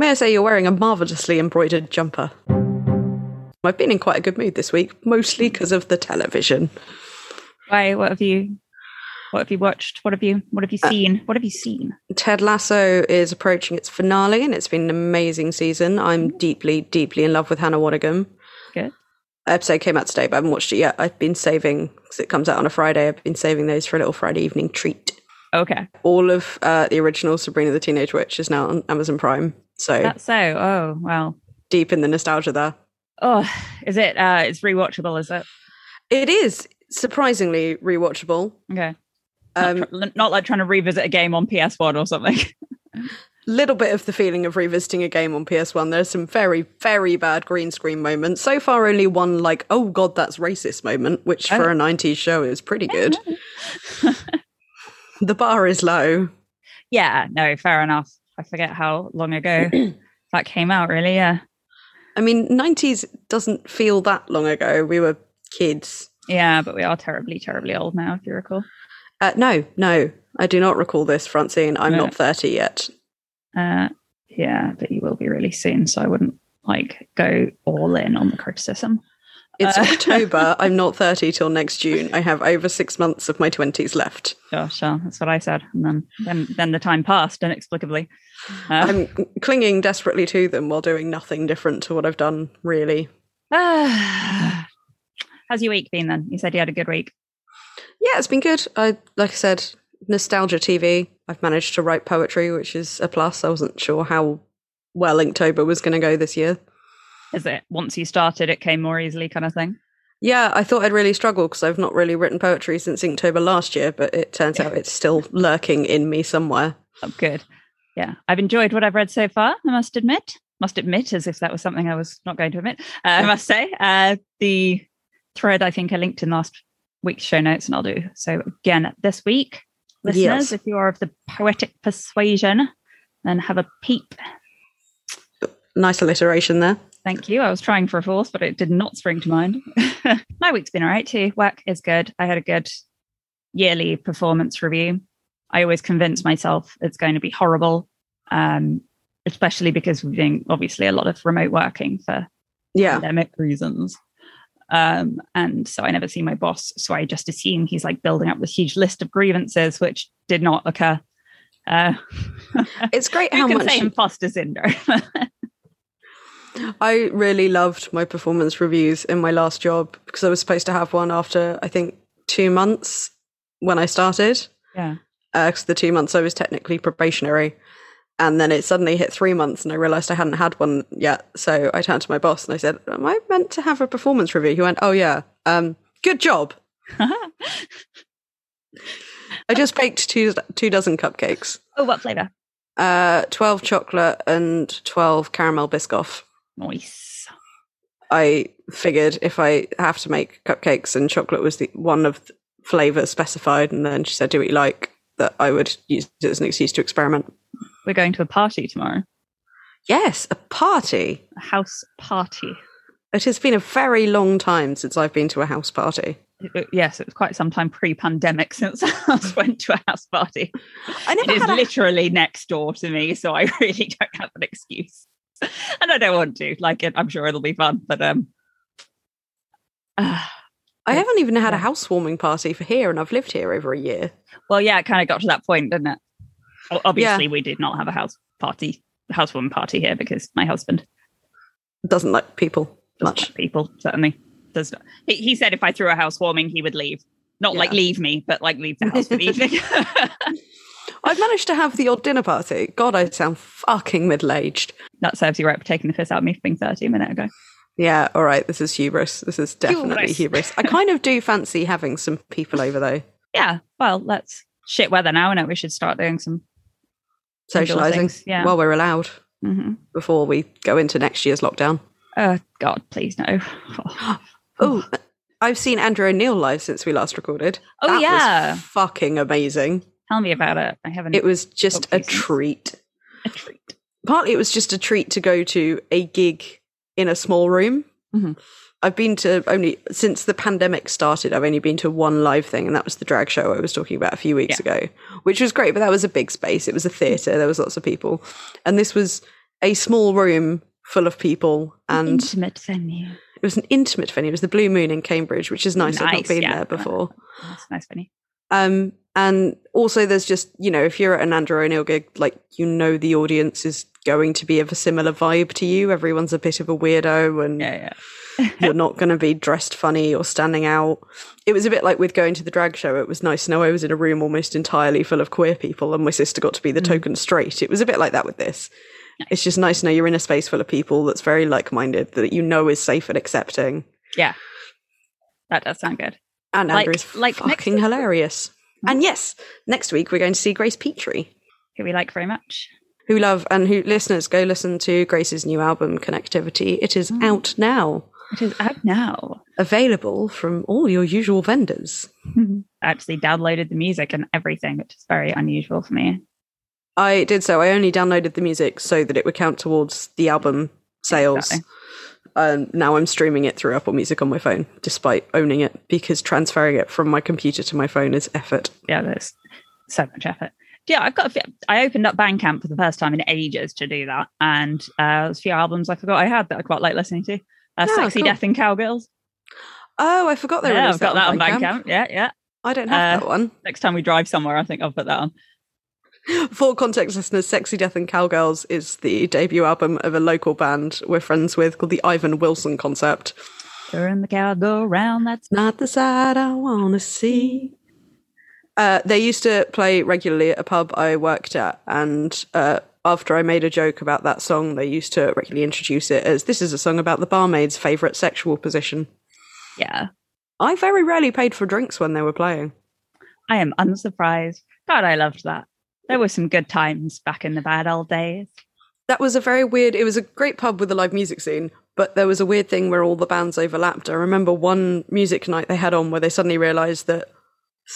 May I say you're wearing a marvellously embroidered jumper? I've been in quite a good mood this week, mostly because of the television. Why? What have you? What have you watched? What have you? What have you seen? what have you seen? Ted Lasso is approaching its finale, and it's been an amazing season. I'm deeply, deeply in love with Hannah Waddingham. Good. Episode came out today, but I haven't watched it yet. I've been saving because it comes out on a Friday. I've been saving those for a little Friday evening treat. Okay. All of uh, the original Sabrina the Teenage Witch is now on Amazon Prime, so That's so. Oh well. deep in the nostalgia there. Oh, is it? Uh, it's rewatchable, is it? It is surprisingly rewatchable. Okay. Um, not, tr- not like trying to revisit a game on PS1 or something. little bit of the feeling of revisiting a game on PS1. There's some very, very bad green screen moments. So far, only one like, oh god, that's racist moment, which for Oh. a 90s show is pretty good. the bar is low. yeah. No. Fair enough. I forget how long ago that came out. Really. Yeah. I mean, 90s doesn't feel that long ago. We were kids. Yeah. But we are terribly, terribly old now. If you recall. Uh, no, no, I do not recall this, Francine. I'm No. not 30 yet. Uh, yeah, but you will be really soon, so I wouldn't like go all in on the criticism. It's Uh. October. I'm not 30 till next June. I have over six months of my 20s left. Gosh, sure. that's what I said, and then then then the time passed inexplicably. Uh, I'm clinging desperately to them while doing nothing different to what I've done, really. how's your week been then? You said you had a good week. Yeah, it's been good. I like I said, nostalgia TV. I've managed to write poetry, which is a plus. I wasn't sure how well Inktober was going to go this year. Is it once you started, it came more easily, kind of thing? Yeah, I thought I'd really struggle because I've not really written poetry since Inktober last year, but it turns out it's still lurking in me somewhere. Oh, good. Yeah, I've enjoyed what I've read so far. I must admit, must admit, as if that was something I was not going to admit. Uh, I must say, uh, the thread I think I linked in last week's show notes, and I'll do so again this week. Listeners, Yes. if you are of the poetic persuasion, then have a peep. Nice alliteration there. Thank you. I was trying for a fourth, but it did not spring to mind. My week's been all right too. Work is good. I had a good yearly performance review. I always convince myself it's going to be horrible, um, especially because we're doing obviously a lot of remote working for Yeah. pandemic reasons. Um, and so I never see my boss. So I just assume he's like building up this huge list of grievances, which did not occur. Uh, It's great how much imposter syndrome? I really loved my performance reviews in my last job because I was supposed to have one after I think two months when I started. yeah. because the two months I was technically probationary. And then it suddenly hit three months, and I realized I hadn't had one yet. So I turned to my boss and I said, Am I meant to have a performance review? He went, Oh, yeah. Um, good job. I just baked two, two dozen cupcakes oh, what flavor? uh, 12 chocolate and 12 caramel biscoff. Nice. I figured if I have to make cupcakes and chocolate was the one of the flavors specified, and then she said, Do what you like, that I would use it as an excuse to experiment. We're going to a party tomorrow. Yes, a party. A house party. It has been a very long time since I've been to a house party. It- it- yes, it was quite some time pre-pandemic since I last went to a house party. I It never is had a, literally next door to me, so I really don't have an excuse, and I don't want to. Like, it, I'm sure it'll be fun, but um, ah, I haven't even had a housewarming party for here, and I've lived here over a year. well, yeah, it kind of got to that point, didn't it? Obviously, we did not have a house party, housewarming party here because my husband Doesn't like people much. like people certainly does. Not. He, he said if I threw a housewarming, he would leave. Not like leave me, but like leave the house for the evening. I've managed to have the odd dinner party. God, I sound fucking middle aged. that serves you right for taking the piss out of me for being 30 a minute ago. Yeah, all right. This is hubris. This is definitely Hubris. hubris. I kind of do fancy having some people over though, Yeah, well, let's shit weather now, and I know we should start doing some socializing Yeah. while we're allowed hmm before we go into next year's lockdown. Oh God, please no. Oh, I've seen Andrew O'Neill live since we last recorded. Oh, That was yeah. fucking amazing. Tell me about it. I haven't. It was just a please. treat. a treat. Partly, it was just a treat to go to a gig in a small room. Mhm. I've been to only since the pandemic started. I've only been to one live thing, and that was the drag show I was talking about a few weeks ago, which was great. But that was a big space. It was a theatre. There was lots of people, and this was a small room full of people, and Intimate venue. it was an intimate venue. It was the Blue Moon in Cambridge, which is nice. I've not been yeah. there before. That's nice venue. Um, and also, there's just you know, if you're at an Andrew O'Neill gig, like you know, the audience is going to be of a similar vibe to you. Everyone's a bit of a weirdo, and Yeah, yeah. you're not going to be dressed funny or standing out. It was a bit like with going to the drag show. It was nice to know I was in a room almost entirely full of queer people, and my sister got to be the mm-hmm. token straight. It was a bit like that with this. It's just nice to know you're in a space full of people that's very like-minded, that you know is safe and accepting. Yeah. That does sound good. And Andrew's like next fucking hilarious. Mm-hmm. And yes, next week we're going to see Grace Petrie. Who we like very much. who love and who listeners go listen to Grace's new album Connectivity. It is mm. out now, It is out now. available from all your usual vendors. I actually downloaded the music and everything, which is very unusual for me. I did so. I only downloaded the music so that it would count towards the album sales. Exactly. Um, now I'm streaming it through Apple Music on my phone, despite owning it, because transferring it from my computer to my phone is effort. Yeah, there's so much effort. Yeah, I've got. A few, I opened up Bandcamp for the first time in ages to do that, and uh, there's a few albums I forgot I had that I quite like listening to. Uh, Yeah, Sexy cool. Death and Cowgirls. Oh, I forgot they Yeah, I've got that on Bandcamp. Bandcamp. Yeah, yeah. I don't have Uh, that one. Next time we drive somewhere, I think I'll put that on. For context listeners, Sexy Death and Cowgirls is the debut album of a local band we're friends with called the Ivan Wilson Concept. Turn the cow go round. That's Not the side I want to see. Uh, they used to play regularly at a pub I worked at, and uh, after I made a joke about that song, they used to regularly introduce it as this is a song about the barmaid's favourite sexual position. yeah. I very rarely paid for drinks when they were playing. I am unsurprised. God, I loved that. There were some good times back in the bad old days. That was a very weird. It was a great pub with a live music scene, but there was a weird thing where all the bands overlapped. I remember one music night they had on where they suddenly realised that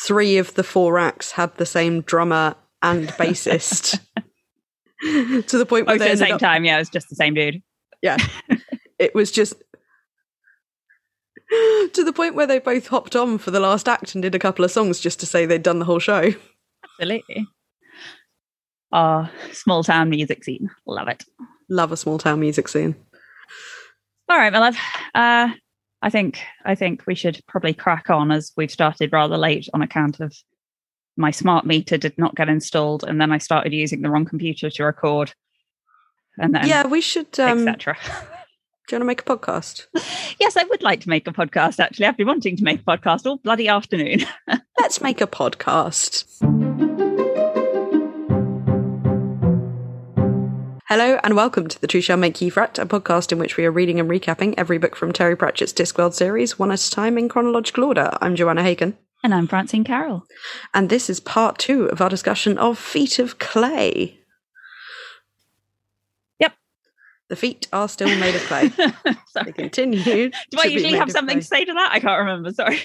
three of the four acts had the same drummer and bassist. to the point where Both they at the same up, time. Yeah, it was just the same dude. yeah, it was just to the point where they both hopped on for the last act and did a couple of songs just to say they'd done the whole show. Absolutely. Oh, small town music scene. Love it. Love a small town music scene. All right, my love. Uh, I think I think we should probably crack on as we've started rather late on account of my smart meter did not get installed, and then I started using the wrong computer to record, and then yeah, we should. Um, do you want to make a podcast? yes, I would like to make a podcast. Actually, I've been wanting to make a podcast all bloody afternoon. Let's make a podcast. Hello and welcome to The Truth Shall Make Ye Fret, a podcast in which we are reading and recapping every book from Terry Pratchett's Discworld series, one at a time in chronological order. I'm Joanna Hagan, and I'm Francine Carrel. and this is part two of our discussion of Feet of Clay. Yep. The feet are still made of clay. They continue. Do I usually have something to say to that? I can't remember. Sorry.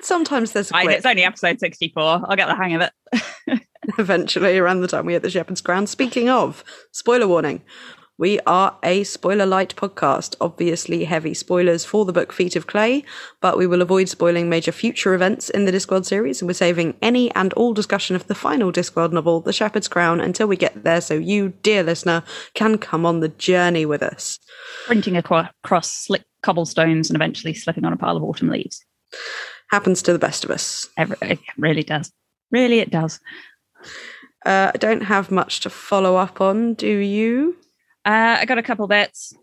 Sometimes there's a quip. it's only episode 64. I'll get the hang of it. eventually around the time we hit the Shepherd's Crown. Speaking of, spoiler warning. We are a spoiler light podcast, obviously heavy spoilers for the book Feet of Clay, but we will avoid spoiling major future events in the Discworld series, and we're saving any and all discussion of the final Discworld novel, The Shepherd's Crown, until we get there so you, dear listener, can come on the journey with us. Sprinting acro- across slick cobblestones and eventually slipping on a pile of autumn leaves. Happens to the best of us. Every, it really does. Really, it does. Uh, I don't have much to follow up on, do you? Uh, I got a couple bits.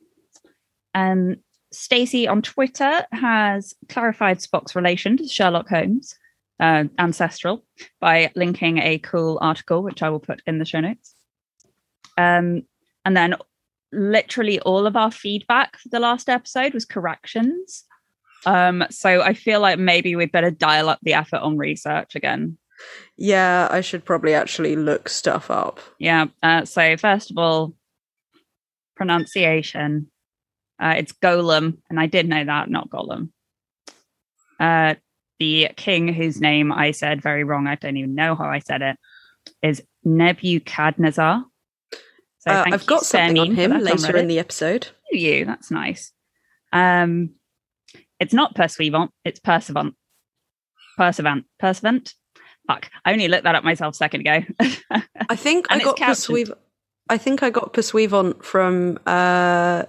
Um, Stacey on Twitter has clarified Spock's relation to Sherlock Holmes, uh, ancestral, by linking a cool article, which I will put in the show notes. Um, and then literally all of our feedback for the last episode was corrections. Um, so I feel like maybe we'd better dial up the effort on research again. Yeah, I should probably actually look stuff up. Yeah. Uh, so first of all, pronunciation. Uh, it's Golem, and I did know that, not Golem. Uh, the king, whose name I said very wrong, I don't even know how I said it, is Nebuchadnezzar. So Uh, I've got something on him on later in the episode. You? That's nice. Um, it's not Persuivant, it's Perseverant. Perseverant. Perseverant? Fuck. I only looked that up myself a second ago. I think I got. Persuive. I think I got Pursuivant from uh,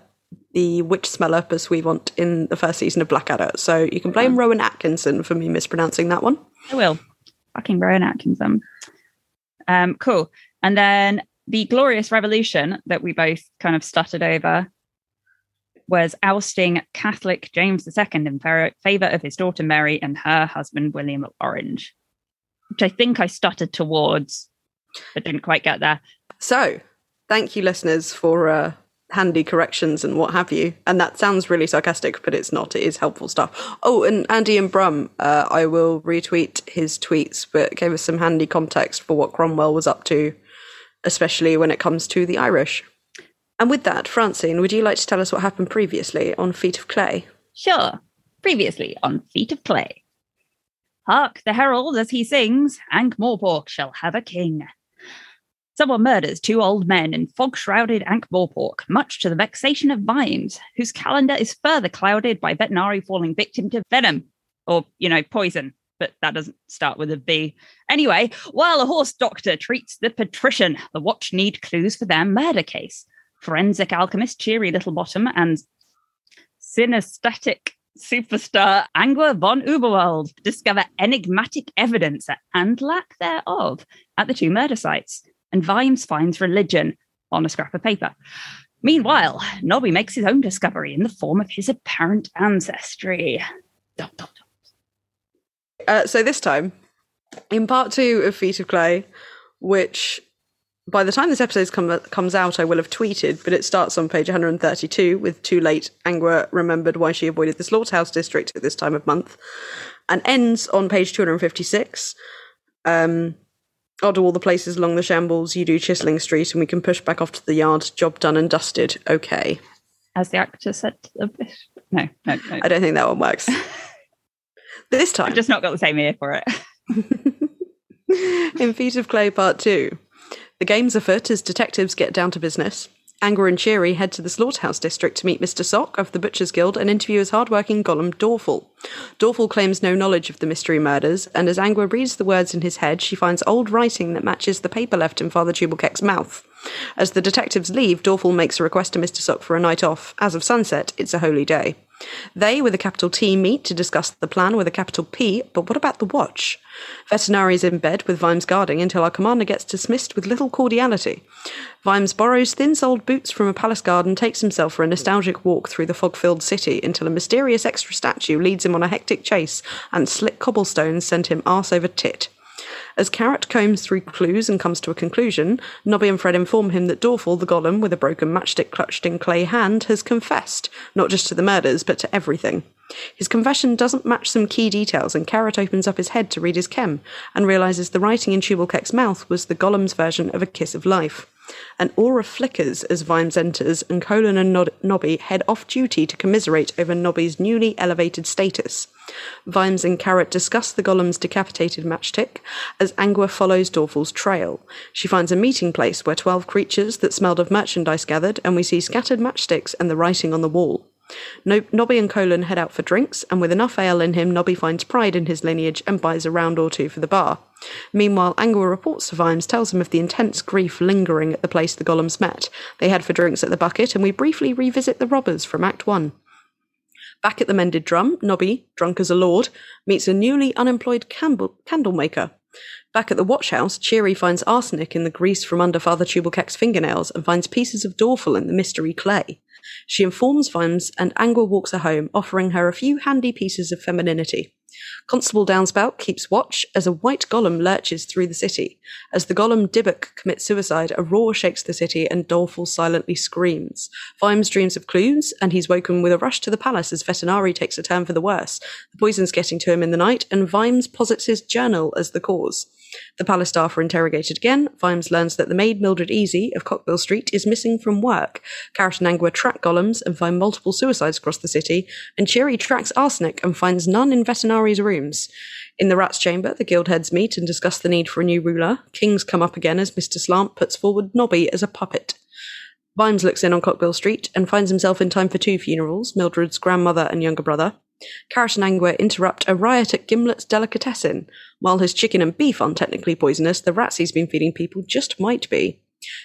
the witch smeller Pursuivant in the first season of Blackadder. So you can blame Rowan Atkinson for me mispronouncing that one. I will. Fucking Rowan Atkinson. Um, cool. And then the Glorious Revolution that we both kind of stuttered over was ousting Catholic James II in favor of his daughter Mary and her husband William of Orange, which I think I stuttered towards, but didn't quite get there. So, thank you, listeners, for uh, handy corrections and what have you. And that sounds really sarcastic, but it's not. It is helpful stuff. Oh, and Andy and Brum, uh, I will retweet his tweets, but gave us some handy context for what Cromwell was up to, especially when it comes to the Irish. And with that, Francine, would you like to tell us what happened previously on Feet of Clay? Sure. Previously on Feet of Clay. Hark the herald as he sings, Ankh Morpork shall have a king. Someone murders two old men in fog shrouded Ankh Morpork, much to the vexation of Vimes, whose calendar is further clouded by Vetinari falling victim to venom, or, you know, poison, but that doesn't start with a V. Anyway, while a horse doctor treats the patrician, the watch need clues for their murder case forensic alchemist Cheery Littlebottom and synesthetic superstar Angua von Uberwald discover enigmatic evidence and lack thereof at the two murder sites, and Vimes finds religion on a scrap of paper. Meanwhile, Nobby makes his own discovery in the form of his apparent ancestry. Dot, dot, dot. Uh, so this time, in part two of Feet of Clay, which by the time this episode come, comes out, I will have tweeted, but it starts on page 132 with too late. Angua remembered why she avoided the slaughterhouse district at this time of month, and ends on page 256. Um, I'll do all the places along the shambles. You do Chisling Street, and we can push back off to the yard. Job done and dusted. Okay. As the actor said, to no, no, no. I don't think that one works. this time, I've just not got the same ear for it. In Feet of Clay Part Two. The game's afoot as detectives get down to business. Angua and Cheery head to the slaughterhouse district to meet Mr. Sock of the Butchers Guild and interview his hard-working golem Dorfl. Dorfl claims no knowledge of the mystery murders, and as Angua reads the words in his head, she finds old writing that matches the paper left in Father Chubelkeck's mouth. As the detectives leave, Dorfl makes a request to Mr. Sock for a night off. As of sunset, it's a holy day. They, with a capital T, meet to discuss the plan with a capital P, but what about the watch? Vetinari is in bed with Vimes guarding until our commander gets dismissed with little cordiality. Vimes borrows thin soled boots from a palace guard and takes himself for a nostalgic walk through the fog filled city until a mysterious extra statue leads him on a hectic chase and slick cobblestones send him arse over tit. As Carrot combs through clues and comes to a conclusion, Nobby and Fred inform him that Dorfl, the golem, with a broken matchstick clutched in clay hand, has confessed, not just to the murders, but to everything. His confession doesn't match some key details, and Carrot opens up his head to read his chem, and realizes the writing in Chubelkeck's mouth was the golem's version of a kiss of life. An aura flickers as Vimes enters, and Colin and Nobby head off duty to commiserate over Nobby's newly elevated status. Vimes and Carrot discuss the golem's decapitated matchstick as Angua follows Dorfl's trail. She finds a meeting place where twelve creatures that smelled of merchandise gathered, and we see scattered matchsticks and the writing on the wall. No- Nobby and Colin head out for drinks, and with enough ale in him, Nobby finds pride in his lineage and buys a round or two for the bar. Meanwhile, Angua reports to Vimes, tells him of the intense grief lingering at the place the golems met. They head for drinks at the bucket, and we briefly revisit the robbers from Act 1. Back at the Mended Drum, Nobby, drunk as a lord, meets a newly unemployed candle, candle maker. Back at the watch house, Cheery finds arsenic in the grease from under Father Chubelkeck's fingernails and finds pieces of Dorfl in the mystery clay. She informs Vimes, and Angua walks her home, offering her a few handy pieces of femininity. Constable Downspout keeps watch as a white golem lurches through the city. As the golem Dybbuk commits suicide, a roar shakes the city and Dorfl silently screams. Vimes dreams of clues, and he's woken with a rush to the palace as Vetinari takes a turn for the worse. The poison's getting to him in the night, and Vimes posits his journal as the cause. The palace staff are interrogated again. Vimes learns that the maid Mildred Easy of Cockbill Street is missing from work. Carrot and Angua track golems and find multiple suicides across the city, and Cheery tracks arsenic and finds none in Vetinari's rooms. In the Rat's Chamber, the guild heads meet and discuss the need for a new ruler. Kings come up again as Mr. Slant puts forward Nobby as a puppet. Vimes looks in on Cockbill Street and finds himself in time for two funerals Mildred's grandmother and younger brother. Carrot and Angua interrupt a riot at Gimlet's Delicatessen. While his chicken and beef aren't technically poisonous, the rats he's been feeding people just might be.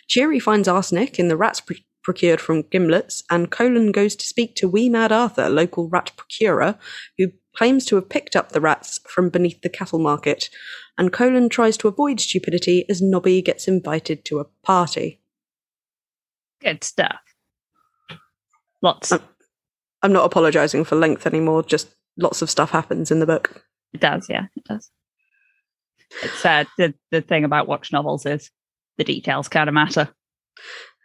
Cheery finds arsenic in the rats pr- procured from Gimlets, and Colin goes to speak to Wee Mad Arthur, local rat procurer, who claims to have picked up the rats from beneath the cattle market. And Colin tries to avoid stupidity as Nobby gets invited to a party. Good stuff. Lots. Um, I'm not apologising for length anymore, just lots of stuff happens in the book. It does, yeah, it does. It's uh, the the thing about watch novels is the details kind of matter.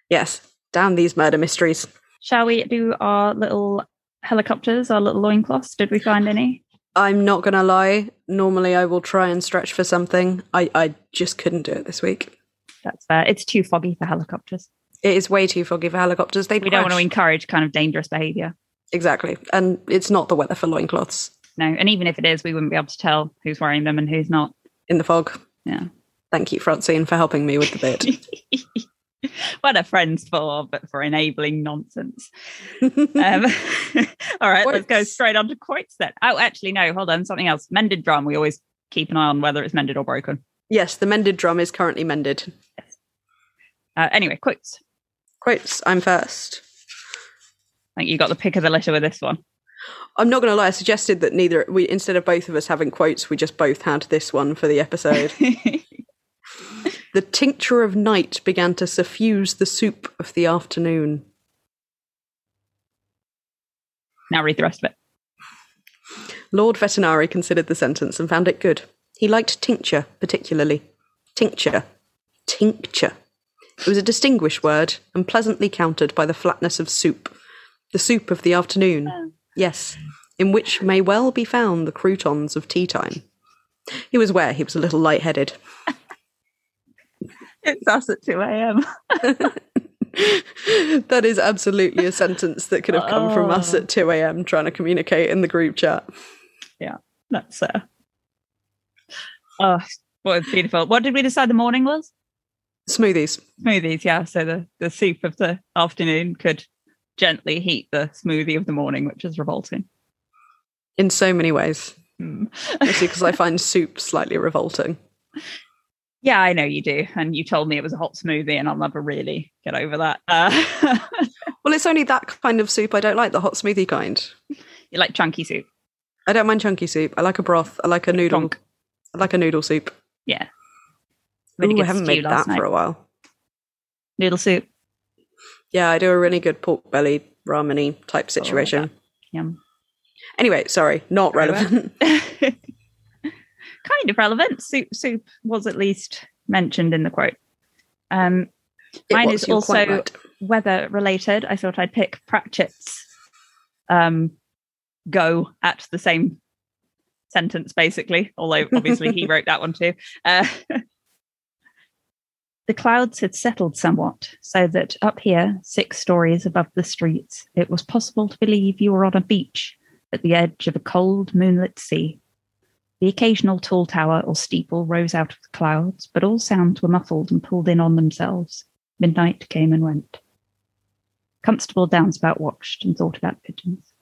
Yes, damn these murder mysteries. Shall we do our little helicopters, our little loincloths? Did we find any? I'm not going to lie. Normally, I will try and stretch for something. I, I just couldn't do it this week. That's fair. It's too foggy for helicopters. It is way too foggy for helicopters. They We don't want to encourage kind of dangerous behaviour. Exactly, and it's not the weather for loincloths No, and even if it is, we wouldn't be able to tell who's wearing them and who's not. in the fog. Yeah. Thank you, Francine, for helping me with the bit. what are friends for, but for enabling nonsense? Um, all right, let's go straight on to quotes then. Oh, actually, no, hold on, something else. Mended drum. We always keep an eye on whether it's mended or broken. yes, the mended drum is currently mended. Uh, anyway, quotes. Quotes. I'm first. I think you got the pick of the litter with this one. I'm not going to lie. I suggested that neither we, instead of both of us having quotes, we just both had this one for the episode. the tincture of night began to suffuse the soup of the afternoon. now read the rest of it. Lord Vetinari considered the sentence and found it good. He liked tincture particularly. Tincture. Tincture. It was a distinguished word and pleasantly countered by the flatness of soup. The soup of the afternoon. Yes, in which may well be found the croutons of tea time. He was aware he was a little light-headed. It's us at 2 a.m. that is absolutely a sentence that could have come from us Oh. at 2 a.m. trying to communicate in the group chat. Yeah, that's uh oh what beautiful. What did we decide the morning was? Smoothies. Smoothies, yeah. So the, the soup of the afternoon could gently heat the smoothie of the morning, which is revolting. In so many ways. Mostly because I find soup slightly revolting. Yeah, I know you do. And you told me it was a hot smoothie, and I'll never really get over that. Uh, Well, it's only that kind of soup I don't like, the hot smoothie kind. you like chunky soup. I don't mind chunky soup. I like a broth. I like a noodle. I like a noodle soup. Yeah. Ooh, Really I haven't made that for a while. Noodle soup. Yeah, I do a really good pork belly ramen type situation. Yum. Anyway, sorry, not Very well. relevant. kind of relevant. Soup soup was at least mentioned in the quote. Um, Mine was, is also- right. weather related. I thought I'd pick Pratchett's um, go at the same sentence, basically, although obviously he wrote that one too. Uh, the clouds had settled somewhat, so that up here, six stories above the streets, it was possible to believe you were on a beach at the edge of a cold, moonlit sea. The occasional tall tower or steeple rose out of the clouds, but all sounds were muffled and pulled in on themselves. Midnight came and went. Constable Downspout watched and thought about pigeons.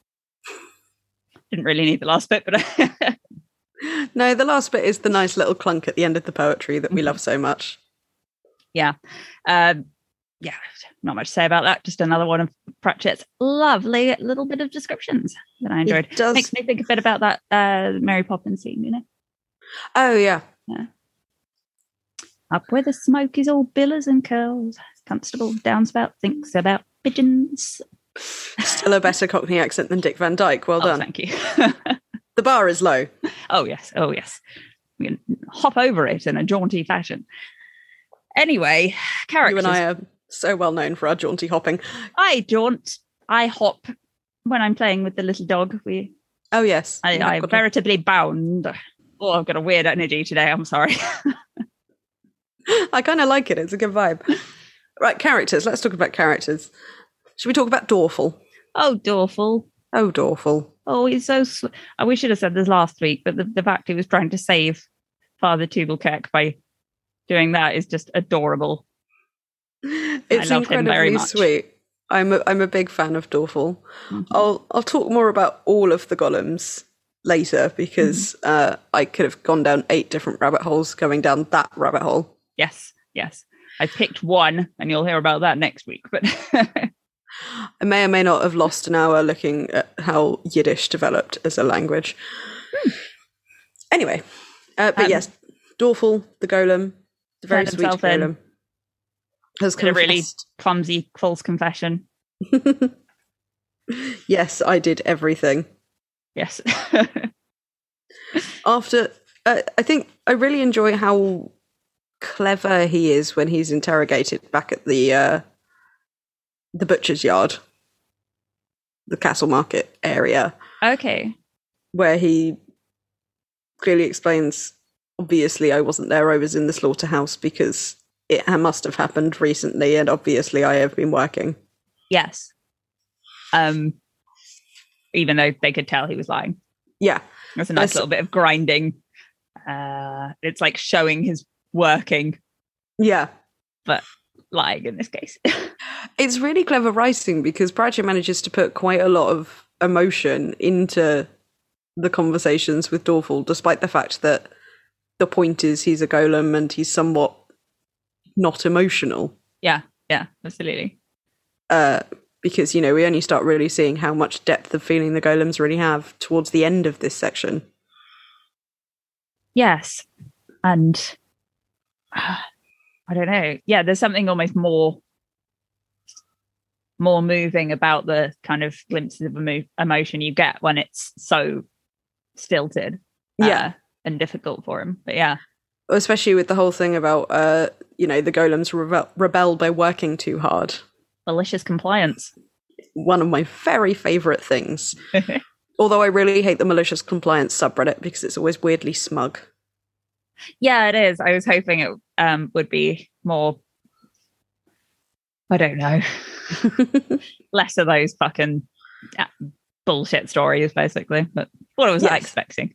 Didn't really need the last bit, but No, the last bit is the nice little clunk at the end of the poetry that we mm-hmm. love so much. Yeah, um, yeah, not much to say about that. Just another one of Pratchett's lovely little bit of descriptions that I enjoyed. It does. Makes me think a bit about that uh, Mary Poppins scene, you know. Oh yeah, yeah. Up where the smoke is all billers and curls, Constable Downspout thinks about pigeons. still a better Cockney accent than Dick Van Dyke. Well oh, done. thank you. The bar is low. Oh yes, oh yes. We can hop over it in a jaunty fashion. Anyway, characters. You and I are so well known for our jaunty hopping. I jaunt. I hop when I'm playing with the little dog. We, Oh yes, I, I got a- veritably bound. Oh, I've got a weird energy today. I'm sorry. I kind of like it. It's a good vibe. Right, characters. Let's talk about characters. Should we talk about Dorfl? oh, Dorfl. Oh, Dorfl. Oh, he's so. Sw- I we should have said this last week, but the, the fact he was trying to save Father Tubelcek by doing that is just adorable. It's love him very incredibly much. sweet. I'm a, I'm a big fan of Dorfl. Mhm. I'll I'll talk more about all of the golems later because Mm-hmm. uh, I could have gone down eight different rabbit holes going down that rabbit hole. Yes, yes. I picked one, and you'll hear about that next week. But I may or may not have lost an hour looking at how Yiddish developed as a language. Hmm. Anyway, uh, but Um, yes, Dorfl, the golem, the very sweet himself in. has Did a really- clumsy false confession. yes, I did everything. Yes. After, uh, I think I really enjoy how clever he is when he's interrogated back at the uh, the butcher's yard, the castle market area. okay. where he clearly explains obviously I wasn't there, I was in the slaughterhouse because it must have happened recently, and obviously I have been working. Yes. Um. Even though they could tell he was lying. Yeah, That's a nice Yes. little bit of grinding. Uh, it's like showing his working, yeah. But lying in this case. It's really clever writing because Pratchett manages to put quite a lot of emotion into the conversations with Dorfl, despite the fact that the point is he's a golem and he's somewhat not emotional. yeah, yeah, absolutely. uh, because you know we only start really seeing how much depth of feeling the golems really have towards the end of this section. Yes. And uh, I don't know. Yeah, there's something almost more more moving about the kind of glimpses of emo- emotion you get when it's so stilted uh, Yeah, and difficult for him. But yeah, especially with the whole thing about uh, you know the golems rebel, rebel by working too hard. malicious compliance. One of my very favorite things. Although I really hate the malicious compliance subreddit because it's always weirdly smug. yeah, it is. I was hoping it um, would be more. I don't know. Less of those fucking uh, bullshit stories, basically. But what was I Yes. expecting?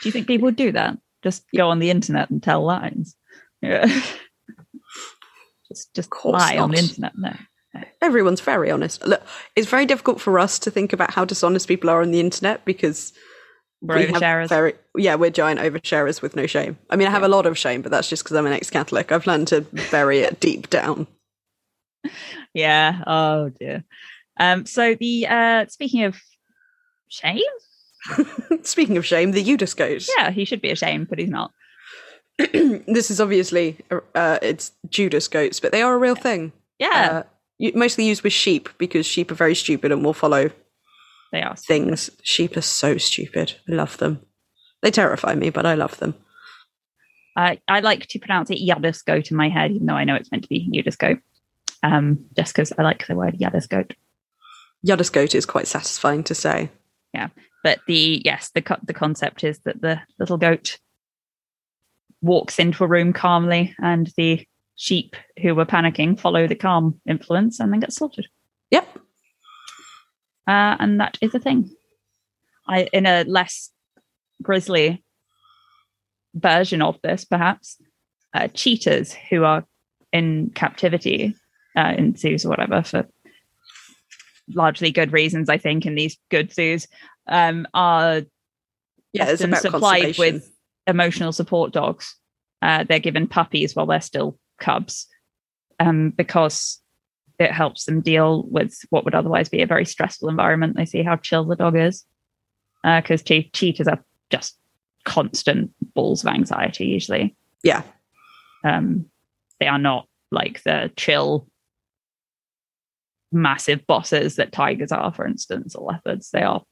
Do you think people would do that? Just go on the internet and tell lies? Yeah. just just lie on the internet. No. Everyone's very honest. Look, it's very difficult for us to think about how dishonest people are on the internet because We're we oversharers. Very, yeah, we're giant oversharers with no shame. I mean, I have a lot of shame, but that's just because I'm an ex-Catholic. I've learned to bury it deep down. Yeah. Oh dear. Um. So the uh speaking of shame, Speaking of shame, the Udiscote. yeah, he should be ashamed, but he's not. this is obviously uh, it's Judas goats, but they are a real thing. Yeah, Uh, mostly used with sheep because sheep are very stupid and will follow they are. things. Sheep are so stupid. I love them. They terrify me, but I love them. I, I like to pronounce it Yadiscote in my head, even though I know it's meant to be Udiscote. Um, just because I like the word Yadiscote. Udiscote is quite satisfying to say. But the yes, the the concept is that the little goat walks into a room calmly, and the sheep who were panicking follow the calm influence and then get slaughtered. Yep. Uh, and that is a thing. I in a less grisly version of this, perhaps, uh, cheetahs who are in captivity uh, in zoos or whatever for largely good reasons, I think, in these good zoos, um, are Yeah, often supplied with emotional support dogs. Uh, they're given puppies while they're still cubs um, because it helps them deal with what would otherwise be a very stressful environment. They see how chill the dog is because che- cheetahs are just constant balls of anxiety usually. Yeah. Um, they are not like the chill, massive bosses that tigers are, for instance, or leopards. They are.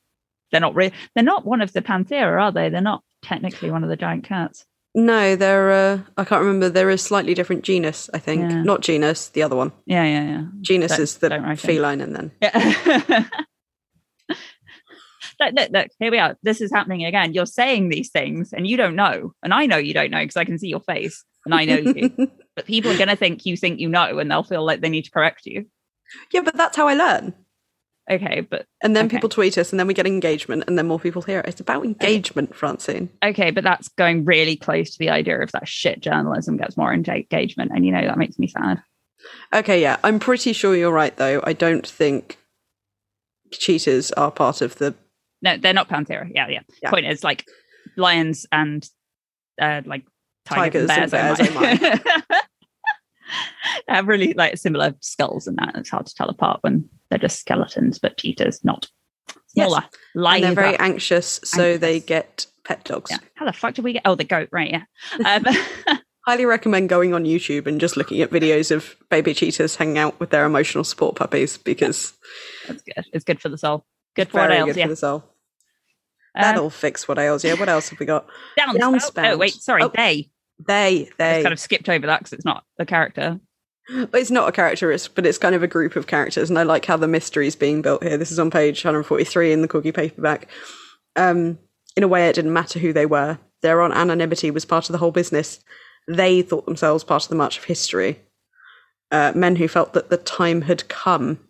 They're not. Re- they're not one of the panthera, are they? They're not technically one of the giant cats. No, they're. Uh, I can't remember. They're a slightly different genus. I think Yeah. not genus. The other one. Yeah, yeah, yeah. Genus Don't- is the feline, and then Yeah. look, look, look, here we are. This is happening again. You're saying these things and you don't know. And I know you don't know because I can see your face and I know you. but people are going to think you think you know and they'll feel like they need to correct you. yeah, but that's how I learn. Okay, but And then Okay. people tweet us, and then we get engagement, and then more people hear it. It's about engagement, Francine. okay, but that's going really close to the idea of that shit journalism gets more engagement. And you know, that makes me sad. Okay, yeah, I'm pretty sure you're right, though. I don't think cheetahs are part of the. No, they're not Panthera. Yeah, yeah. Yeah. Point is like lions and uh like tigers, Tigers and bears. and. They have really like similar skulls and that. It's hard to tell apart when they're just skeletons, but cheetahs not Yes. smaller. Lighter. they're very anxious, so they get pet dogs. yeah. How the fuck did we get? Oh, the goat, right? Yeah. Um, Highly recommend going on YouTube and just looking at videos of baby cheetahs hanging out with their emotional support puppies because that's good. It's good for the soul. Good for what very else? good Yeah. for the soul. Um, That'll fix what ails. Yeah. What else have we got? downspout. downspout. Oh, wait. Sorry. Oh, they. They. I They. just kind of skipped over that because it's not a character. It's not a character, it's, but it's kind of a group of characters, and I like how the mystery is being built here. This is on page 143 in the Corgi paperback. Um, in a way, it didn't matter who they were. Their own anonymity was part of the whole business. They thought themselves part of the march of history. Uh, men who felt that the time had come,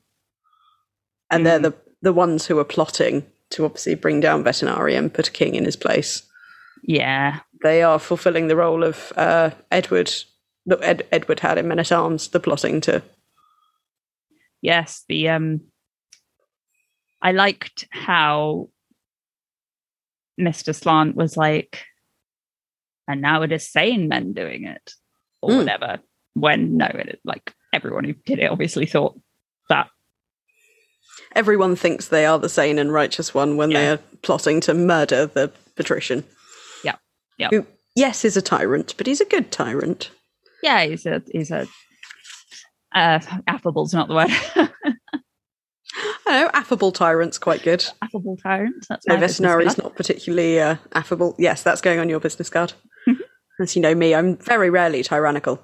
and they're the the ones who are plotting to obviously bring down Vetinari and put a king in his place. Yeah. They are fulfilling the role of uh, Edward that Ed, Edward had in Men at Arms, the plotting to Yes. The um. I liked how Mr. Slant was like, and now it is sane men doing it, or Mm. whatever. When no, it like everyone who did it obviously thought that. everyone thinks they are the sane and righteous one when they are plotting to murder the patrician. Yeah. Yeah. Who, yes, is a tyrant, but he's a good tyrant. Yeah, he's a he's a. Uh, affable's not the word. I know, affable tyrant's quite good. Affable tyrant. That's No, my business Vetinari's card. not particularly uh, affable. Yes, that's going on your business card. As you know me, I'm very rarely tyrannical.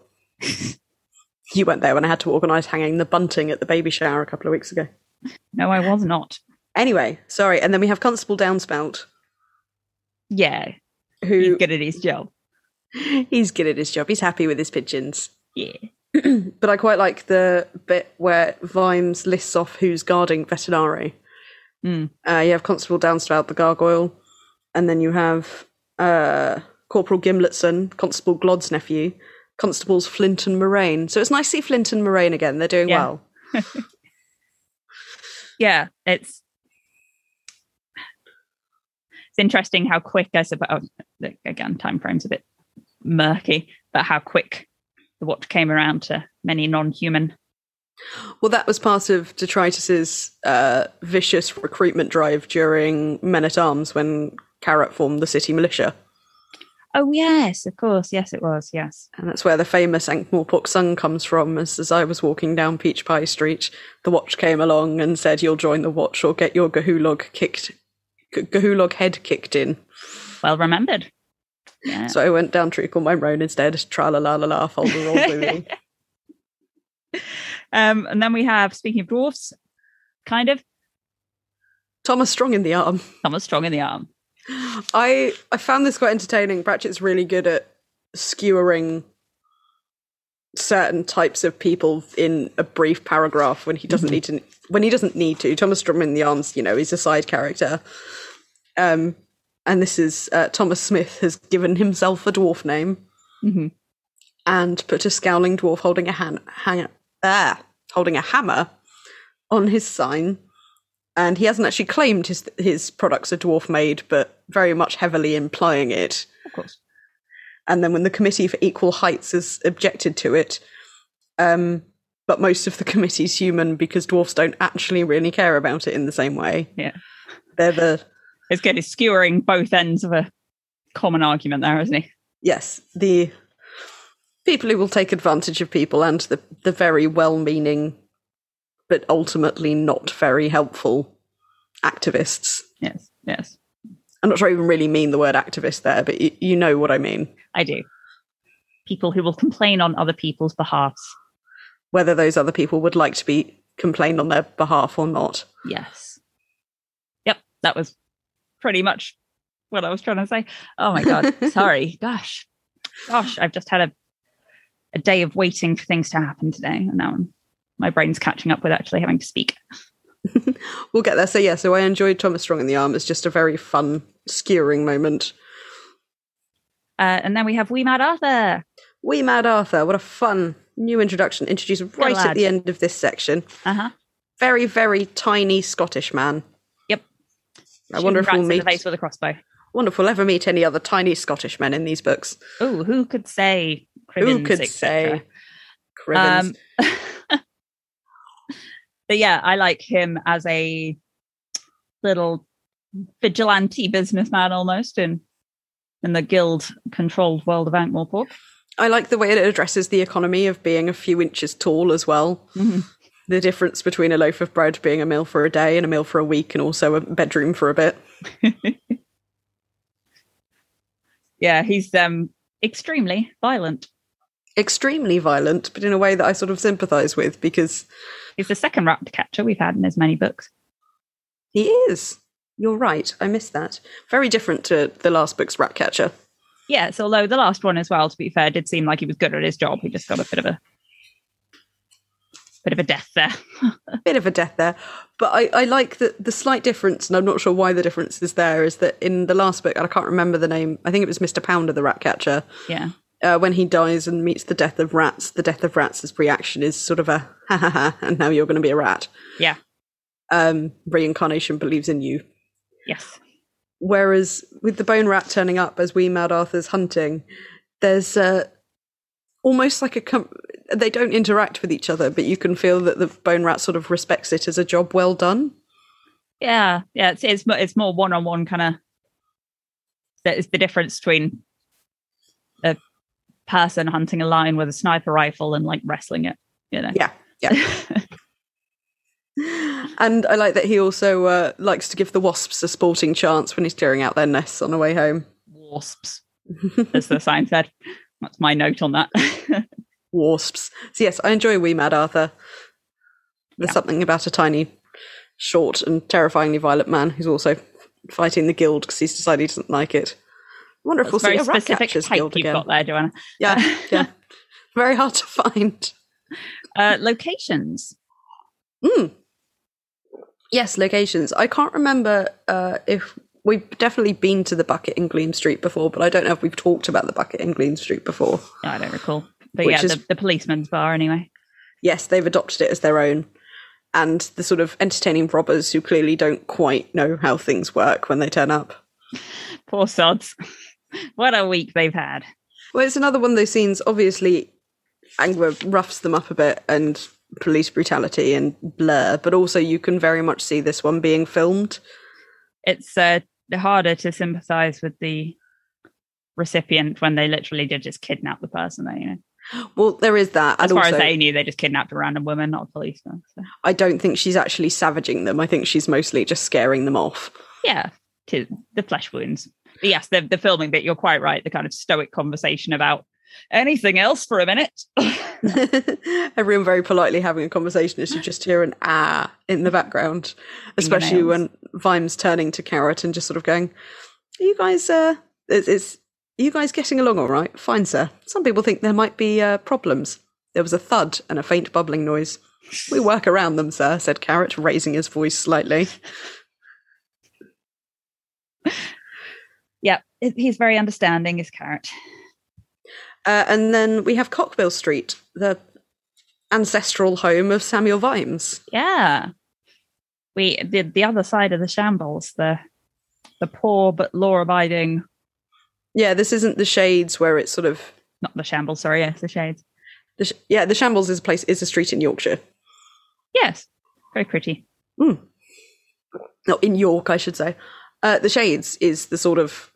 you went there when I had to organise hanging the bunting at the baby shower a couple of weeks ago. No, I was not. Anyway, sorry. And then we have Constable Downspout, Yeah, he's who good at his job. he's good at his job. He's happy with his pigeons. Yeah. but I quite like the bit where Vimes lists off who's guarding Vetinari. Mm. Uh, you have Constable Downspout, the gargoyle, and then you have uh, Corporal Gimletson, Constable Glod's nephew, Constables Flint and Moraine. So it's nice to see Flint and Moraine again. They're doing Yeah. well. Yeah, it's it's interesting how quick I suppose. Again, time frame's a bit murky, but how quick the watch came around to many non-human. Well, that was part of Detritus's uh, vicious recruitment drive during Men at Arms when Carrot formed the city militia. Oh yes, of course, yes, it was. Yes, And that's where the famous Ankh-Morpork song comes from. As, as I was walking down Peach Pie Street, the watch came along and said, You'll join the watch or get your Gahulog kicked, G- Gahulog head kicked in. well remembered. Yeah, So I went down Treacle Mine Road instead. Tra la la la la, fold the roll booey. um, and then we have speaking of dwarfs, kind of Thomas Stronginthearm. Thomas Stronginthearm. I I found this quite entertaining. Pratchett's really good at skewering certain types of people in a brief paragraph when he doesn't need to when he doesn't need to. Thomas Stronginthearms, you know, he's a side character. Um and this is uh, Thomas Smith has given himself a dwarf name Mhm. and put a scowling dwarf holding a han- hang- ah, holding a hammer on his sign. And he hasn't actually claimed his his products are dwarf made, but very much heavily implying it. Of course. And then when the Committee for Equal Heights has objected to it, um, but most of the committee's human because dwarfs don't actually really care about it in the same way. Yeah. They're the It's good. He's skewering both ends of a common argument there, isn't he? yes, the people who will take advantage of people and the the very well meaning but ultimately not very helpful activists. Yes, yes, I'm not sure I even really mean the word activist there, but you, you know what I mean. I do. People who will complain on other people's behalfs. Whether those other people would like to be complained on their behalf or not. Yes. Yep, that was pretty much what I was trying to say. Oh my god, sorry. Gosh, gosh, I've just had a a day of waiting for things to happen today, and now I'm, my brain's catching up with actually having to speak. We'll get there. So yeah, so I enjoyed Thomas Stronginthearm. It's just a very fun skewering moment. Uh, and then we have Wee Mad Arthur. Wee Mad Arthur, what a fun new introduction. Introduced right at the end of this section. Uh huh. Very, very tiny Scottish man. I wonder if we'll in the meet face with a crossbow. wonder if we'll ever meet any other tiny Scottish men in these books. Oh, who could say? Who could say? Um, but yeah, I like him as a little vigilante businessman almost in in the guild controlled world of Ankh-Morpork. I like the way it addresses the economy of being a few inches tall as well. Mhm. The difference between a loaf of bread being a meal for a day and a meal for a week, and also a bedroom for a bit. Yeah, he's um extremely violent. Extremely violent, but in a way that I sort of sympathise with because He's the second rat catcher we've had in as many books. he is. You're right. I missed that. Very different to the last book's rat catcher. Yes, although the last one as well, to be fair, did seem like he was good at his job. He just got a bit of a bit of a death there. a Bit of a death there. But I, I like that the slight difference, and I'm not sure why the difference is there, is that in the last book, and I can't remember the name, I think it was Mr. Pounder, the Ratcatcher, yeah. uh, when he dies and meets the death of rats, the death of rats' reaction is sort of a ha ha ha, and now you're going to be a rat. Yeah. Um, reincarnation believes in you. Yes. Whereas with the bone rat turning up as Wee Mad Arthur's hunting, there's uh, almost like a com- they don't interact with each other, but you can feel that the bone rat sort of respects it as a job well done. Yeah. Yeah. It's it's, it's more one on one kind of. That is the difference between a person hunting a lion with a sniper rifle and like wrestling it. You know. Yeah, yeah. and I like that he also uh, likes to give the wasps a sporting chance when he's clearing out their nests on the way home. Wasps, as the sign said. That's my note on that. Wasps. So yes, I enjoy Wee Mad Arthur. There's Yeah. something about a tiny, short, and terrifyingly violent man who's also fighting the guild because he's decided he doesn't like it. I wonder if we'll That's very see a rat specific catchers guild you've again. got there, Joanna. Yeah, yeah. Very hard to find. Uh, locations. Mm. Yes, locations. I can't remember uh, if we've definitely been to the bucket in Gleam Street before, but I don't know if we've talked about the bucket in Gleam Street before. No, I don't recall. But Which yeah, is- the, the policeman's bar anyway. Yes, they've adopted it as their own. And the sort of entertaining robbers who clearly don't quite know how things work when they turn up. Poor sods. what a week they've had. Well, it's another one of those scenes. Obviously, anger roughs them up a bit and police brutality and blur, but also you can very much see this one being filmed. It's uh, harder to sympathize with the recipient when they literally did just kidnap the person. There, you know, Well, there is that. as and far also, as they knew, they just kidnapped a random woman, not a policeman. So. I don't think she's actually savaging them. I think she's mostly just scaring them off. Yeah, to the flesh wounds. But yes, the the filming bit. You're quite right. The kind of stoic conversation about anything else for a minute. Everyone very politely having a conversation as you just hear an ah in the background, especially when Vime's turning to Carrot and just sort of going, "Are you guys, uh, is, is are you guys getting along all right? Fine, sir. Some people think there might be uh, problems." There was a thud and a faint bubbling noise. We work around them, sir," said Carrot, raising his voice slightly. yeah, he's very understanding. is carrot. Uh, and then we have Cockbill Street, the ancestral home of Samuel Vimes. Yeah. We the the other side of the shambles, the the poor but law abiding Yeah, this isn't the Shades where it's sort of not the shambles, sorry, yes, the shades. the sh- yeah the Shambles is a place is a street in Yorkshire. Yes. Very pretty. No, in York, I should say. Uh, the Shades is the sort of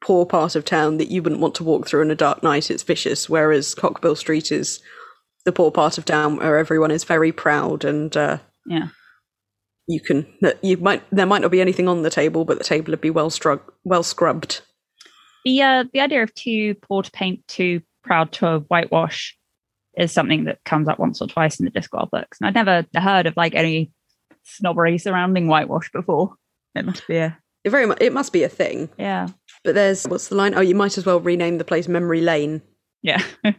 poor part of town that you wouldn't want to walk through on a dark night. It's vicious, whereas Cockbill Street is the poor part of town where everyone is very proud and uh, Yeah. you can you might there might not be anything on the table, but the table would be well strug well scrubbed. The uh the idea of too poor to paint, too proud to whitewash is something that comes up once or twice in the Discworld books. And I'd never heard of like any snobbery surrounding whitewash before. It must be a It very much it must be a thing. yeah. But there's what's the line? Oh, you might as well rename the place Memory Lane. Yeah.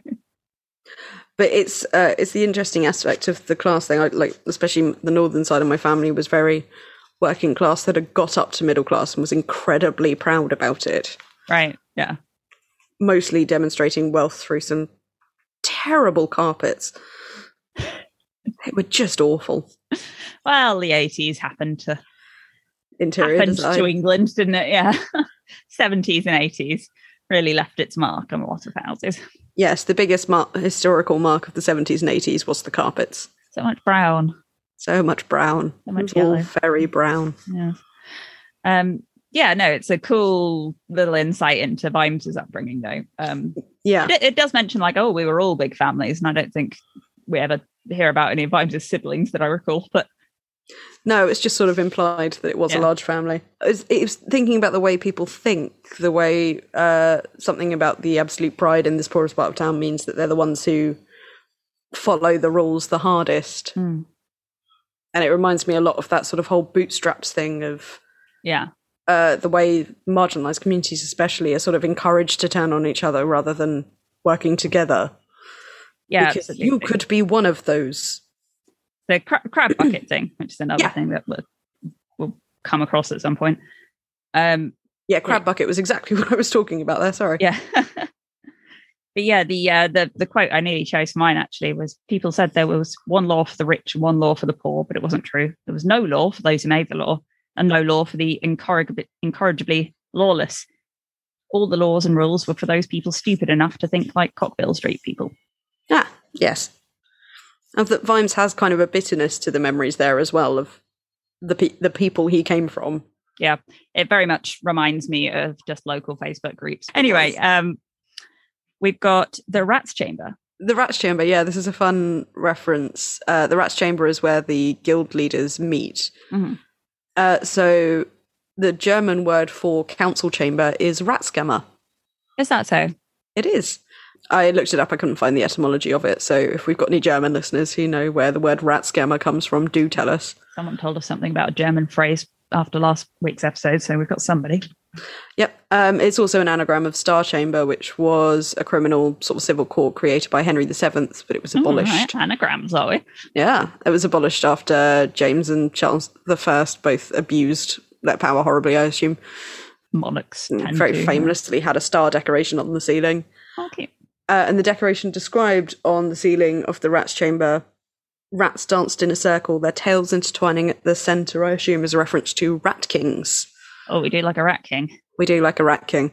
But it's uh, it's the interesting aspect of the class thing. I, like especially the northern side of my family was very working class that had got up to middle class and was incredibly proud about it. Right. Yeah. Mostly demonstrating wealth through some terrible carpets. They were just awful. Well, the eighties happened to Interior happened design. to England, didn't it? Yeah. Seventies and eighties. really left its mark on a lot of houses. Yes, the biggest mar- historical mark of the 70s and 80s was the carpets. So much brown. So much brown. So much was all yellow. very brown. Yeah. Um, yeah, no, it's a cool little insight into Vimes' upbringing, though. Um, Yeah. it, it does mention, like, oh, we were all big families, and I don't think we ever hear about any of Vimes' siblings that I recall. But No, it's just sort of implied that it was Yeah. a large family. It was, it was thinking about the way people think, the way uh, something about the absolute pride in this poorest part of town means that they're the ones who follow the rules the hardest. Hmm. And it reminds me a lot of that sort of whole bootstraps thing of yeah, uh, the way marginalized communities, especially, are sort of encouraged to turn on each other rather than working together. yeah, because absolutely. you could be one of those. the cra- crab bucket thing, which is another Yeah. thing that we'll, we'll come across at some point. Um, Yeah, crab bucket was exactly what I was talking about there. Sorry. yeah. but yeah, the uh, the the quote I nearly chose mine actually was people said there was one law for the rich and one law for the poor, but it wasn't true. There was no law for those who made the law, and no law for the incorrigibly, incorrigibly lawless. All the laws and rules were for those people stupid enough to think like Cockbill Street people. Ah, yes. And that Vimes has kind of a bitterness to the memories there as well of the pe- the people he came from. yeah it very much reminds me of just local facebook groups anyway um we've got the rats chamber The Rats Chamber, yeah, this is a fun reference. Uh, the Rats Chamber is where the guild leaders meet. Mhm. Uh, so the German word for council chamber is Ratskammer. is that so It is. I looked it up. I couldn't find the etymology of it. So if we've got any German listeners who know where the word Ratskammer comes from, do tell us. someone told us something about a german phrase after last week's episode so we've got somebody Yep. Um, it's also an anagram of Star Chamber, which was a criminal sort of civil court created by Henry VII, but it was Oh, abolished. right, anagrams are we Yeah, it was abolished after James and Charles I both abused their power horribly, I assume. monarchs Very to- famously had a star decoration on the ceiling. okay Uh, and the decoration described on the ceiling of the Rats Chamber rats danced in a circle, their tails intertwining at the centre, I assume, is a reference to rat kings. Oh we do like a rat king We do like a rat king.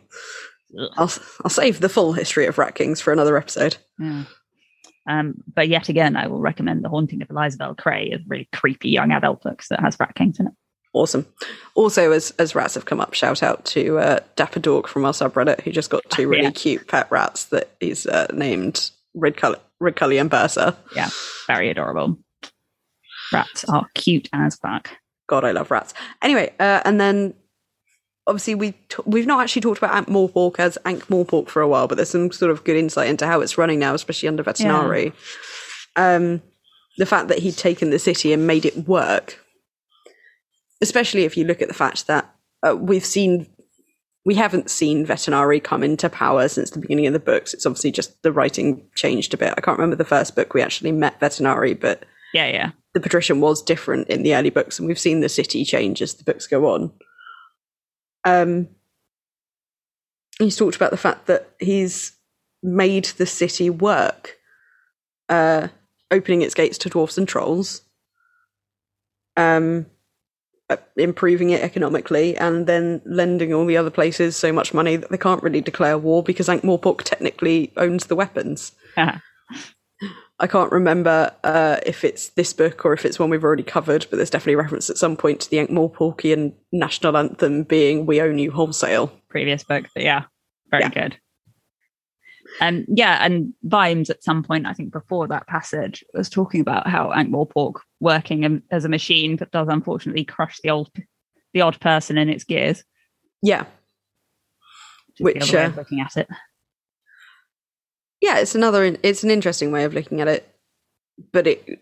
Ugh. I'll, I'll save the full history of rat kings for another episode. yeah. um, but yet again, I will recommend The Haunting of Elizabeth Cray, a really creepy young adult book that has rat kings in it. Awesome. Also, as as rats have come up, shout out to uh, Dapper Dork from our subreddit, who just got two really Yeah. cute pet rats that he's uh, named Ridcully, Ridcully and Bursar. Yeah, very adorable. Rats are cute as fuck. God, I love rats. Anyway, uh, and then obviously we t- we've not actually talked about Ankh Morpork as Ankh Morpork for a while, but there's some sort of good insight into how it's running now, especially under Vetinari. Um, the fact that he'd taken the city and made it work, especially if you look at the fact that uh, we've seen. We haven't seen Vetinari come into power since the beginning of the books. It's obviously just the writing changed a bit. I can't remember the first book we actually met Vetinari, but Yeah, yeah. the patrician was different in the early books, and we've seen the city change as the books go on. Um, he's talked about the fact that he's made the city work, uh, opening its gates to dwarfs and trolls, um, uh, improving it economically, and then lending all the other places so much money that they can't really declare war because Ankh-Morpork technically owns the weapons. I can't remember uh, if it's this book or if it's one we've already covered, but there's definitely a reference at some point to the Ankh-Morporkian national anthem being "We own you wholesale." Previous book, but yeah, very Yeah. good. Um, yeah, and Vimes at some point, I think before that passage, was talking about how Ankh Morpork working as a machine, but does unfortunately crush the old, the odd person in its gears. Yeah, Which, is Which, the other way uh, of looking at it. Yeah, it's another. It's an interesting way of looking at it, but it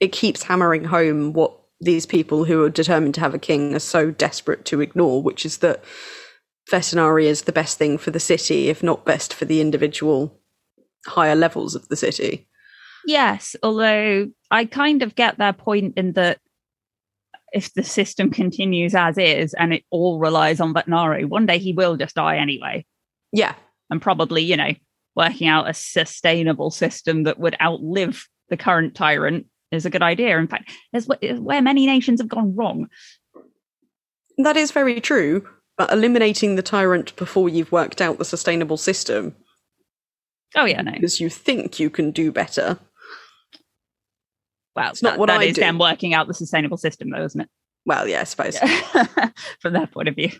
it keeps hammering home what these people who are determined to have a king are so desperate to ignore, which is that Vetinari is the best thing for the city, if not best for the individual higher levels of the city. Yes, although I kind of get their point in that if the system continues as is and it all relies on Vetinari, one day he will just die anyway. Yeah, And probably, you know, working out a sustainable system that would outlive the current tyrant is a good idea. In fact, there's where many nations have gone wrong. That is very true. But eliminating the tyrant before you've worked out the sustainable system Oh yeah, no. because you think you can do better. Well, It's not that- what that I is do. them working out the sustainable system, though, isn't it? Well, yeah, I suppose. From their point of view.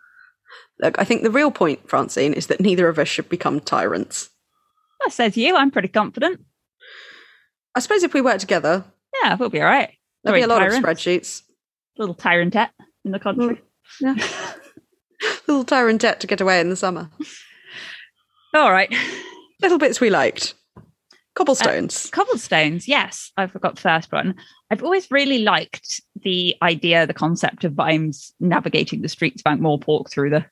Look, I think the real point, Francine, is that neither of us should become tyrants. That says you. I'm pretty confident. I suppose if we work together, Yeah, we'll be all right. there'll be a lot Tyrants. of spreadsheets. Little tyrantette in the country. Mm, yeah. Little tyrantette to get away in the summer. All right. Little bits we liked. Cobblestones. Uh, cobblestones, yes, I forgot the first one. I've always really liked the idea, the concept of Vimes navigating the streets of Ankh-Morpork through the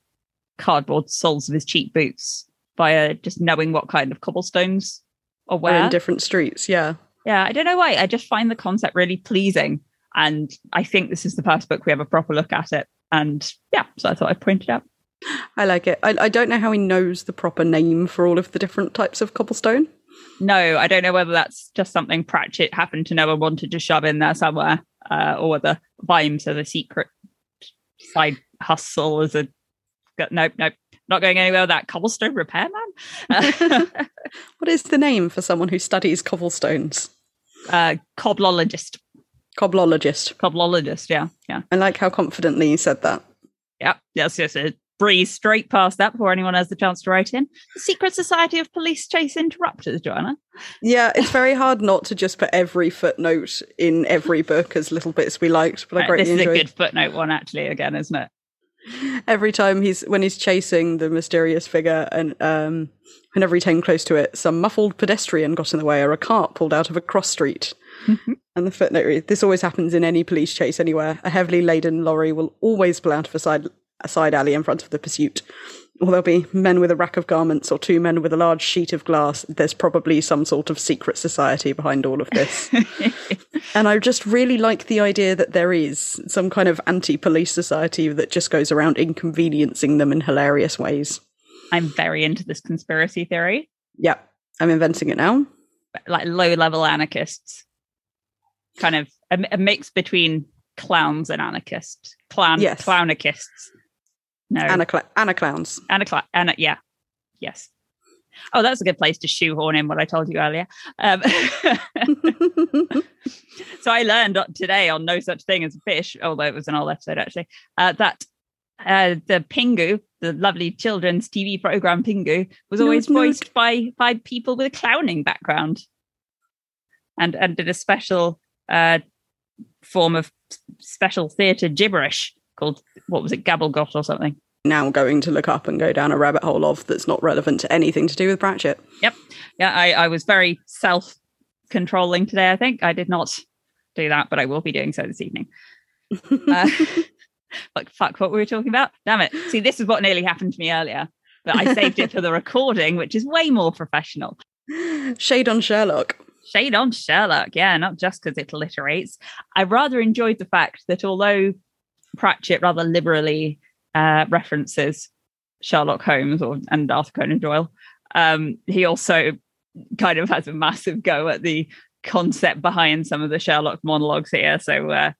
cardboard soles of his cheap boots via just knowing what kind of cobblestones are where. in different streets, yeah. yeah, I don't know why. I just find the concept really pleasing. And I think this is the first book we have a proper look at it. And yeah, so I thought I'd point it out. I like it. I, I don't know how he knows the proper name for all of the different types of cobblestone. No, I don't know whether that's just something Pratchett happened to know and wanted to shove in there somewhere, uh, or whether Vimes as a secret side hustle as a nope, nope, not going anywhere with that cobblestone repairman. What is the name for someone who studies cobblestones? uh, coblologist, Cobblologist. coblologist. Yeah, yeah, I like how confidently you said that. yeah. Yes, yes. It breeze straight past that before anyone has the chance to write in. The Secret Society of Police Chase Interrupters, Joanna. Yeah, it's very hard not to just put every footnote in every book as little bits we liked, but I Right, greatly this is a good footnote one, actually. Again, isn't it? Every time he's when he's chasing the mysterious figure and um whenever he came close to it, some muffled pedestrian got in the way or a cart pulled out of a cross street. Mhm. And the footnote reads, this always happens in any police chase anywhere. A heavily laden lorry will always pull out of a side a side alley in front of the pursuit. Or there'll be men with a rack of garments or two men with a large sheet of glass. There's probably some sort of secret society behind all of this. And I just really like the idea that there is some kind of anti police society that just goes around inconveniencing them in hilarious ways. I'm very into this conspiracy theory. Yeah, I'm inventing it now. like low level anarchists, kind of a, a mix between clowns and anarchists, clown Yes. clownarchists. No, Anna, Cla- Anna Clowns. Anacla- Ana, yeah, yes. Oh, that's a good place to shoehorn in what I told you earlier. Um, so I learned today on No Such Thing as a Fish, although it was an old episode actually, uh, that uh, the Pingu, the lovely children's TV program Pingu, was always no. voiced by by people with a clowning background, and and did a special uh, form of special theatre gibberish called what was it, Gabblegot or something. now going to look up and go down a rabbit hole of that's not relevant to anything to do with Pratchett. Yep. Yeah, I, I was very self controlling today. I think I did not do that, but I will be doing so this evening. Uh, like, fuck, what were we talking about? Damn it. See, this is what nearly happened to me earlier, but I saved it for the recording, which is way more professional. Shade on Sherlock. Shade on Sherlock, yeah, not just because it alliterates. I rather enjoyed the fact that although Pratchett rather liberally uh, references Sherlock Holmes or and Arthur Conan Doyle, um, he also kind of has a massive go at the concept behind some of the Sherlock monologues here. So uh,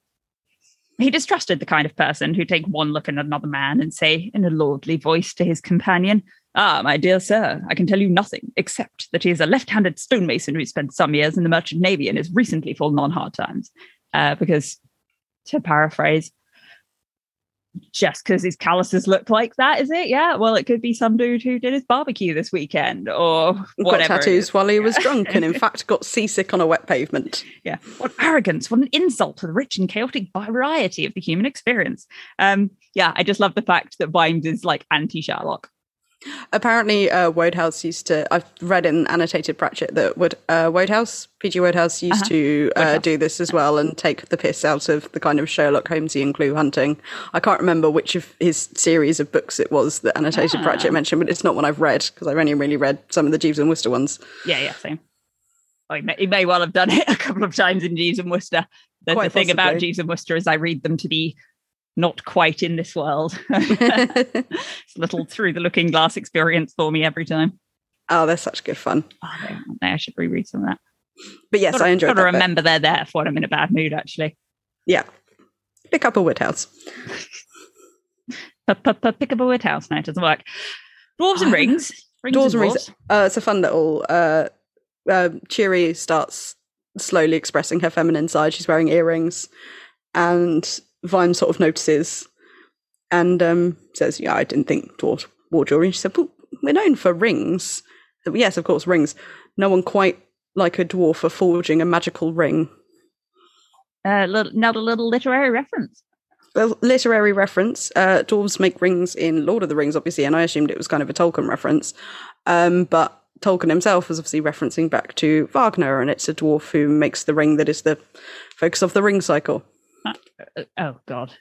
he distrusted the kind of person who take one look at another man and say in a lordly voice to his companion, Ah, my dear sir, I can tell you nothing except that he is a left-handed stonemason who spent some years in the merchant navy and has recently fallen on hard times. Uh, because, to paraphrase, just because his calluses look like that, is it? Yeah. Well, it could be some dude who did his barbecue this weekend or whatever. it tattoos while he was drunk and in fact got seasick on a wet pavement. Yeah. What arrogance, what an insult to the rich and chaotic variety of the human experience. Um, yeah, I just love the fact that Vimes is like anti Sherlock. Apparently, uh, Wodehouse used to. I've read in annotated Pratchett that Wood uh, Wodehouse, PG Wodehouse, used Uh-huh. to uh, do this as well and take the piss out of the kind of Sherlock Holmesian clue hunting. I can't remember which of his series of books it was that annotated Ah. Pratchett mentioned, but it's not one I've read because I've only really read some of the Jeeves and Wooster ones. Yeah, yeah, same. Oh, he, may, he may well have done it a couple of times in Jeeves and Wooster. The, the thing about. Jeeves and Wooster is I read them to be not quite in this world. it's a little through the looking glass experience for me every time. oh, they're such good fun. Oh, I should reread some of that. But yes, Gotta- I enjoyed gotta that. bit. remember they're there for when I'm in a bad mood, actually. Yeah. Pick up a Wodehouse. pick up a wood house. No, it doesn't work. Dwarves and rings. Rings Dwarves and and rings. Uh, it's a fun little. Uh, uh, Cheery starts slowly expressing her feminine side. She's wearing earrings, and Vime sort of notices and um, says, "Yeah, I didn't think dwarves wore jewelry." And she said, well, "We're known for rings." Yes, of course, rings. No one quite like a dwarf for forging a magical ring. Uh, little, not a little literary reference. Well, literary reference. Uh, dwarves make rings in Lord of the Rings, obviously, and I assumed it was kind of a Tolkien reference. Um, but Tolkien himself was obviously referencing back to Wagner, and it's a dwarf who makes the ring that is the focus of the ring cycle. Uh, oh God,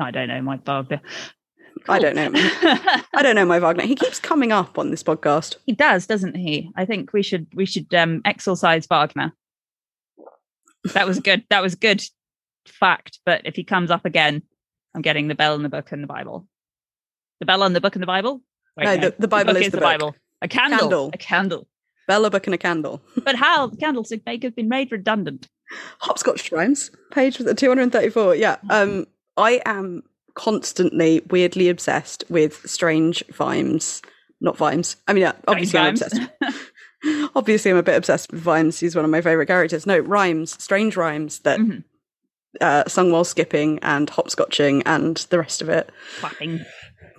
I don't know my Wagner. I don't know. I don't know my Wagner. He keeps coming up on this podcast. he does, doesn't he? I think we should we should um, exorcise Wagner. That was good. That was good fact. But if he comes up again, I'm getting the bell in the book and the Bible. The bell on the book and the Bible. Wait, No, the- the Bible book is the book. Bible. A candle. Candle. A candle. Bella book and a candle. But how the candlestick maker has been made redundant. Hopscotch rhymes. Page 234. Yeah. Um, I am constantly weirdly obsessed with strange vines. Not vines. I mean, yeah, obviously I'm obsessed. obviously, I'm a bit obsessed with Vimes. He's one of my favorite characters. No, rhymes, strange rhymes that Mhm. uh, sung while skipping and hopscotching and the rest of it. Clapping.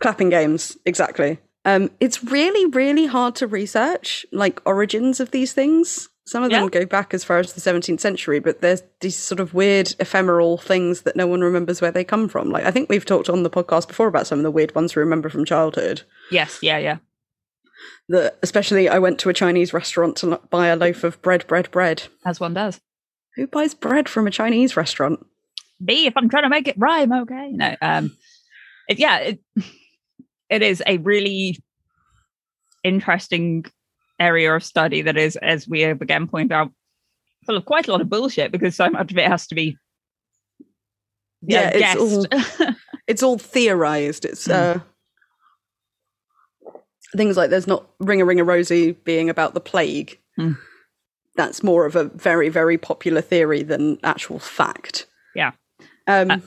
Clapping games, exactly. Um, it's really, really hard to research like origins of these things. Some of them Yeah. go back as far as the 17th century, but there's these sort of weird, ephemeral things that no one remembers where they come from. Like I think we've talked on the podcast before about some of the weird ones we remember from childhood. Yes. Yeah. Yeah. That especially, I went to a Chinese restaurant to buy a loaf of bread, bread, bread. As one does. Who buys bread from a Chinese restaurant? Me, if I'm trying to make it rhyme, okay. No. Um. It, yeah. It, it is a really interesting area of study that is, as we have again pointed out, full of quite a lot of bullshit because so much of it has to be Yeah, it's all- guessed. it's all theorized. It's Mm. uh, things like there's not Ring a Ring a Rosie being about the plague. Mm. That's more of a very very popular theory than actual fact. Yeah. Um, Uh,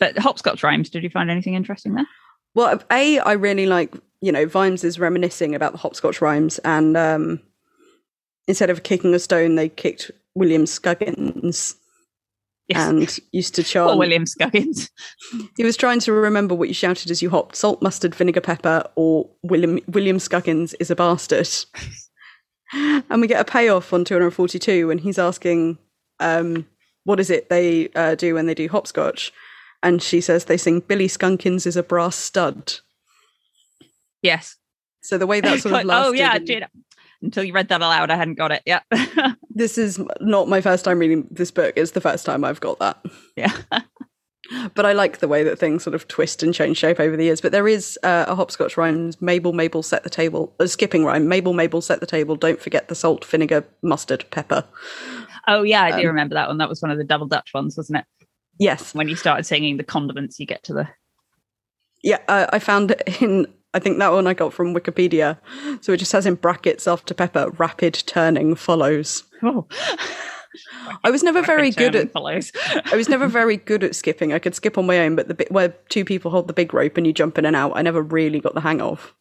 but hopscotch rhymes. Did you find anything interesting there? well, a I really like you know Vimes is reminiscing about the hopscotch rhymes, and um, instead of kicking a stone, they kicked William Scuggins Yes. and used to chant. William Scuggins. He was trying to remember what you shouted as you hopped: salt, mustard, vinegar, pepper, or William William Scuggins is a bastard. and we get a payoff on 242 when he's asking, um, "What is it they uh, do when they do hopscotch?" And she says they sing "Billy Skunkins is a brass stud." Yes. So the way that sort of lasted. oh yeah, did until you read that aloud, I hadn't got it. Yeah. this is not my first time reading this book. It's the first time I've got that. yeah. but I like the way that things sort of twist and change shape over the years. But there is uh, a hopscotch rhyme: Mabel, Mabel, set the table. A skipping rhyme: Mabel, Mabel, set the table. Don't forget the salt, vinegar, mustard, pepper. Oh yeah, I do Um, remember that one. That was one of the double Dutch ones, wasn't it? Yes, When you started singing the condiments, you get to the yeah. Uh, I found it in. I think that one I got from Wikipedia. So it just has in brackets after pepper: rapid turning follows. oh. I was never very good at. follows. I was never very good at skipping. I could skip on my own, but the bit where two people hold the big rope and you jump in and out, I never really got the hang of.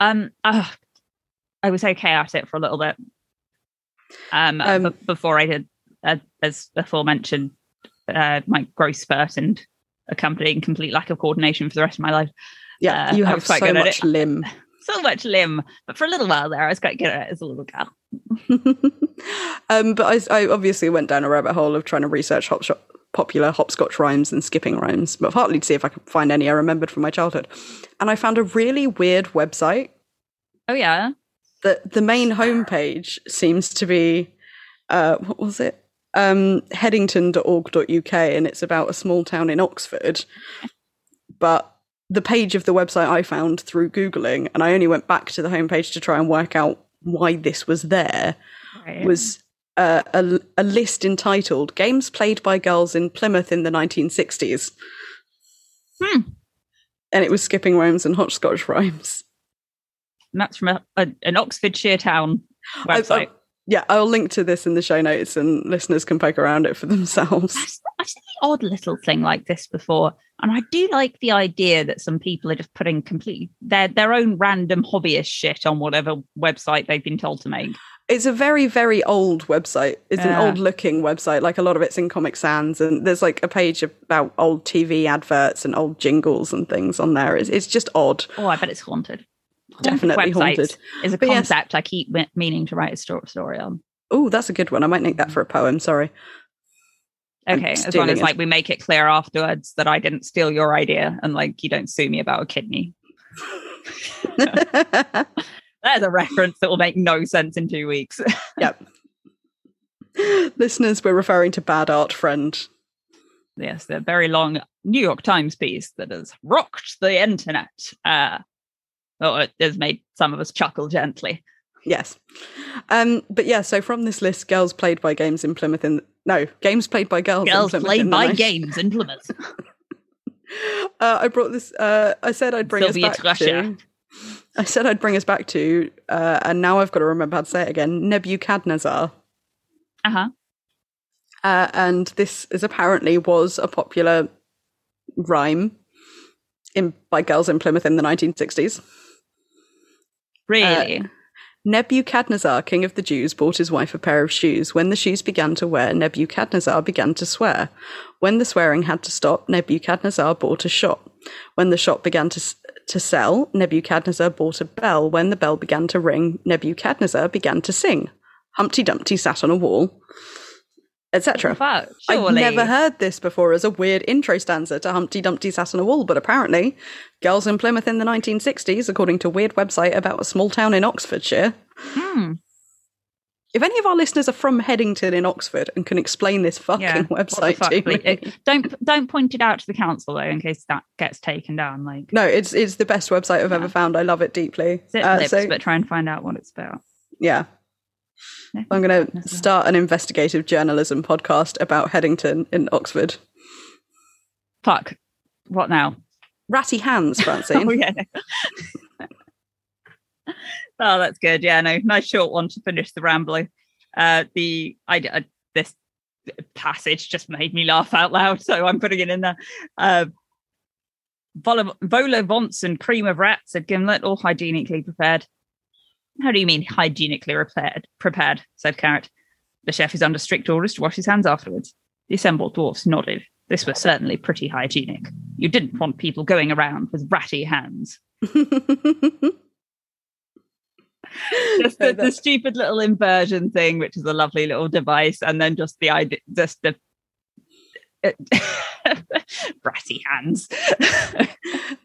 Um, uh, I was okay at it for a little bit. Um, Um, b- before I did, uh, as aforementioned, uh, my growth spurt and accompanying complete lack of coordination for the rest of my life. Yeah, Uh, you have so much it. limb. So much limb, but for a little while there, I was quite good at it as a little girl. um, but I, I obviously went down a rabbit hole of trying to research hop popular hopscotch rhymes and skipping rhymes, but partly to see if I could find any I remembered from my childhood. And I found a really weird website. Oh yeah, The the main homepage seems to be uh, what was it? Um, headington.org.uk, and it's about a small town in Oxford. But the page of the website I found through Googling, and I only went back to the homepage to try and work out why this was there right. was uh, a, a list entitled Games Played by Girls in Plymouth in the 1960s. Hmm. And it was skipping rhymes and hotchkotch rhymes. And that's from a, a, an Oxfordshire town I- website. Yeah, I'll link to this in the show notes and listeners can poke around it for themselves. I've, I've seen the odd little thing like this before, and I do like the idea that some people are just putting completely their their own random hobbyist shit on whatever website they've been told to make. It's a very, very old website. It's Yeah. an old looking website. Like a lot of it's in Comic Sans, and there's like a page about old TV adverts and old jingles and things on there. It's, it's just odd. Oh, I bet it's haunted. Definitely haunted. Is a But yes. concept I keep meaning to write a sto- story on. Oh, that's a good one. I might make that for a poem. Sorry. Okay, as long as it. like we make it clear afterwards that I didn't steal your idea and like you don't sue me about a kidney. There's a reference that will make no sense in two weeks. yep. Listeners, we're referring to Bad Art Friend. yes, the very long New York Times piece that has rocked the internet. Uh, oh, it has made some of us chuckle gently. Yes. Um, but yeah, so from this list, girls played by games in Plymouth in no, games played by girls. Girls played by night- games in Plymouth. Uh, I brought this. Uh, I said I'd bring Sylvia us back Trusher. to. I said I'd bring us back to, uh, and now I've got to remember how to say it again. Nebuchadnezzar, Uh huh. uh, and this is apparently was a popular rhyme in by girls in Plymouth in the 1960s. Really? Uh, Nebuchadnezzar, king of the Jews, bought his wife a pair of shoes. When the shoes began to wear, Nebuchadnezzar began to swear. When the swearing had to stop, Nebuchadnezzar bought a shop. When the shop began to, to sell, Nebuchadnezzar bought a bell. When the bell began to ring, Nebuchadnezzar began to sing. Humpty Dumpty sat on a wall, etc. I've never heard this before as a weird intro stanza to Humpty Dumpty sat on a wall, but apparently, girls in Plymouth in the 1960s, according to a weird website about a small town in Oxfordshire. Hmm. If any of our listeners are from Headington in Oxford and can explain this fucking Yeah. Website fuck, to please- me, don't don't point it out to the council though, in case that gets taken down. Like no, it's it's the best website I've Yeah. ever found. I love it deeply. zip Uh, lips, so but try and find out what it's about. yeah, No, I'm going to start an investigative journalism podcast about Headington in Oxford. Fuck. What now? Ratty hands, Francine. Oh yeah. oh, that's good. Yeah, no, nice short one to finish the rambling. Uh, the I, I this passage just made me laugh out loud, so I'm putting it in there. Uh, Vola, vol-au-vents and cream of rats at Gimlet, all hygienically prepared. How do you mean hygienically prepared? Prepared, said Carrot. The chef is under strict orders to wash his hands afterwards. The assembled dwarfs nodded. This was certainly pretty hygienic. You didn't want people going around with ratty hands. Just the, the stupid little inversion thing, which is a lovely little device, and then just the idea, just the ratty hands.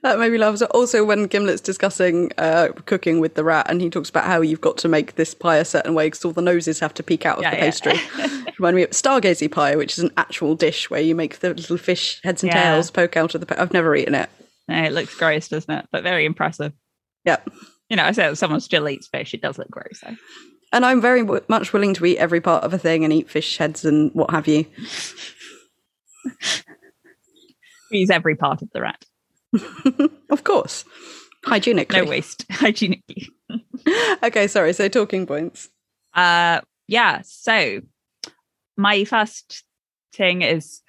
That made me laugh. So also, when Gimlet's discussing uh, cooking with the rat, and he talks about how you've got to make this pie a certain way because all the noses have to peek out of Yeah, the yeah. pastry. Remind me of Stargazy pie, which is an actual dish where you make the little fish heads and Yeah. tails poke out of the. Pa- I've never eaten it. No, it looks gross, doesn't it? But very impressive. Yep. You know, I said someone still eats fish. It does look gross. though. and I'm very w- much willing to eat every part of a thing and eat fish heads and what have you. We use every part of the rat. of course, hygienically. No waste. Hygienically. okay, sorry. So talking points. Uh, yeah. So my first thing is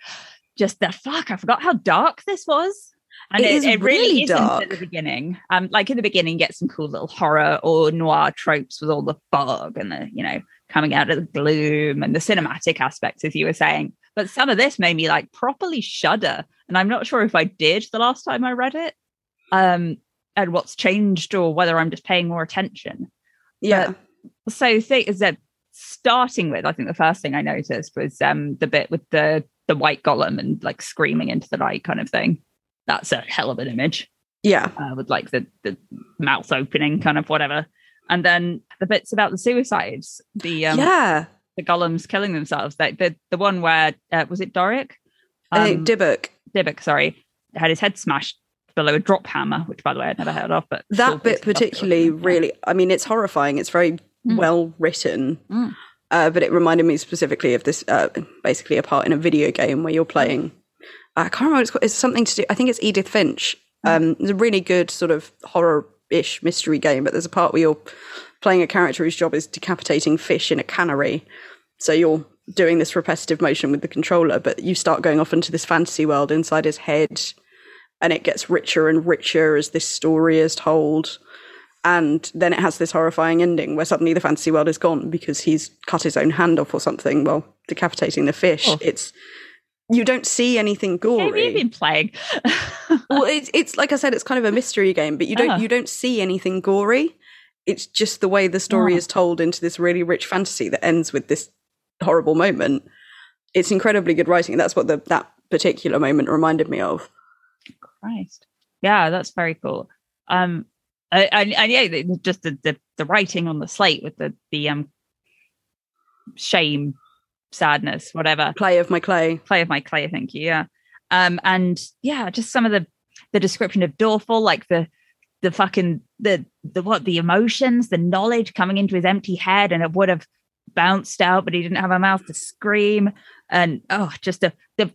just the fuck. I forgot how dark this was. And It it, is it really really isn't dark. at the beginning. Um, like in the beginning, you get some cool little horror or noir tropes with all the fog and the, you know, coming out of the gloom and the cinematic aspects, as you were saying. But some of this made me like properly shudder. And I'm not sure if I did the last time I read it. Um, and what's changed or whether I'm just paying more attention Yeah. so thing is that starting with i think the first thing i noticed was um the bit with the the white golem and like screaming into the night kind of thing that's a hell of an image yeah. uh, with like the the mouth opening kind of whatever and then the bits about the suicides the um yeah. The golems killing themselves like the the one where uh, was it doric I think Dybbuk. Dybbuk, sorry had his head smashed below a drop hammer which by the way i'd never heard of but that bit pissed me off. particularly really i mean it's horrifying it's very Mm. well written Mm. uh, but it reminded me specifically of this uh, basically a part in a video game where you're playing i can't remember what it's called it's something to do i think it's edith finch Mm. um, it's a really good sort of horror-ish mystery game but there's a part where you're playing a character whose job is decapitating fish in a cannery. So you're doing this repetitive motion with the controller, but you start going off into this fantasy world inside his head, and it gets richer and richer as this story is told. And then it has this horrifying ending where suddenly the fantasy world is gone because he's cut his own hand off or something while decapitating the fish. Oh. It's you don't see anything gory Have you been playing? well it's, it's like i said it's kind of a mystery game but you don't Ah. you don't see anything gory it's just the way the story Ah. is told into this really rich fantasy that ends with this horrible moment it's incredibly good writing and that's what the, that particular moment reminded me of Christ. Yeah, that's very cool. Um, I- and, and yeah, just the, the the writing on the slate with the the um shame, sadness, whatever. play of my clay Play of my clay, thank you. Yeah. Um, and yeah, just some of the the description of Dorfl, like the the fucking the the what the emotions, the knowledge coming into his empty head, and it would have bounced out, but he didn't have a mouth to scream. And oh, just the the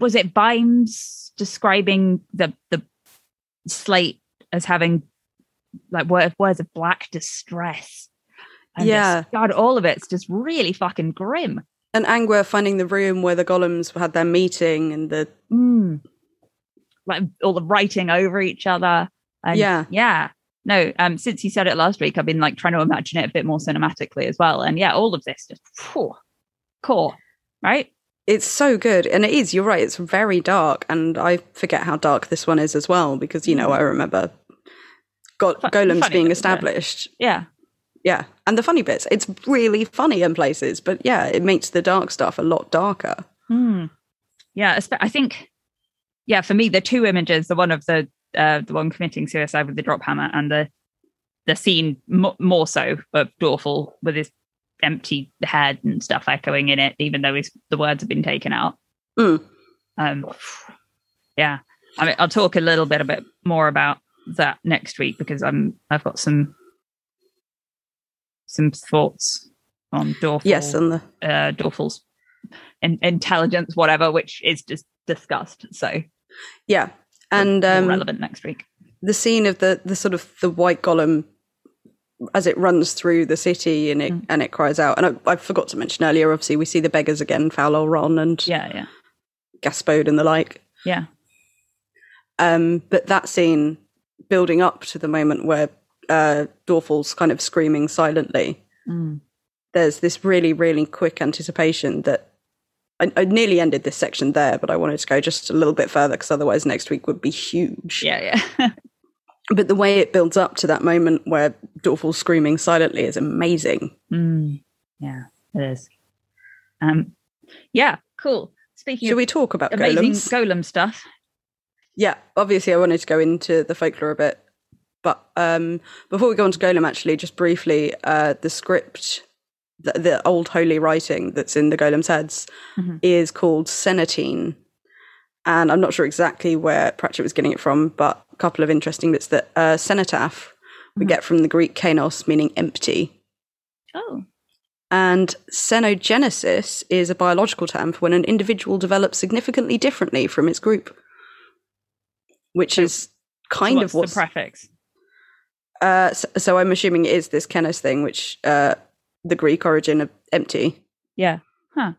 was it Vimes describing the the slate as having like word, words of black distress. And just- Yeah. God, all of it's just really fucking grim. and Angua finding the room where the golems had their meeting and the Mm. Like all the writing over each other. And Yeah. Yeah. No, um, since you said it last week, I've been like trying to imagine it a bit more cinematically as well. And yeah, all of this just phew, core, right? it's so good and it is you're right it's very dark and i forget how dark this one is as well because you know i remember got Mm. Fu- golems being established Yeah. Yeah, and the funny bits. It's really funny in places, but yeah, it makes the dark stuff a lot darker. Hmm. Yeah, I think. Yeah, for me, the two images, the one of the uh, the one committing suicide with the drop hammer, and the the scene mo more so of Dorfl with his empty head and stuff echoing in it, even though his, the words have been taken out. Mm. Um, yeah, I mean, I'll talk a little bit a bit more about that next week because I'm I've got some some thoughts on Dorfl Yes, and the uh, Dorfl's in- intelligence, whatever, which is just discussed. So yeah, and um, relevant next week. the scene of the the sort of the white golem as it runs through the city and it Mm. and it cries out. And I, I forgot to mention earlier. Obviously, we see the beggars again, Foul Ron and Yeah, yeah, Gaspode and the like. yeah. Um, but that scene building up to the moment where uh, Dorfl's kind of screaming silently. Mm. there's this really, really quick anticipation that I, I nearly ended this section there, but I wanted to go just a little bit further because otherwise next week would be huge. Yeah, yeah. But the way it builds up to that moment where Dorfl's screaming silently is amazing. mm. Yeah, it is. Um, yeah, cool. Speaking Should of we talk about amazing golems? golem stuff, yeah, obviously I wanted to go into the folklore a bit. But um, before we go on to Golem, actually, just briefly, uh, the script, the, the old holy writing that's in the Golem's heads, Mhm. is called Senatine. And I'm not sure exactly where Pratchett was getting it from, but a couple of interesting bits that uh, cenotaph we Mhm. get from the Greek kenos, meaning empty. oh, And xenogenesis is a biological term for when an individual develops significantly differently from its group, which So- is kind what's of what's the prefix? uh, so, so I'm assuming it is this kenos thing, which uh, the Greek origin of empty. Yeah, Huh.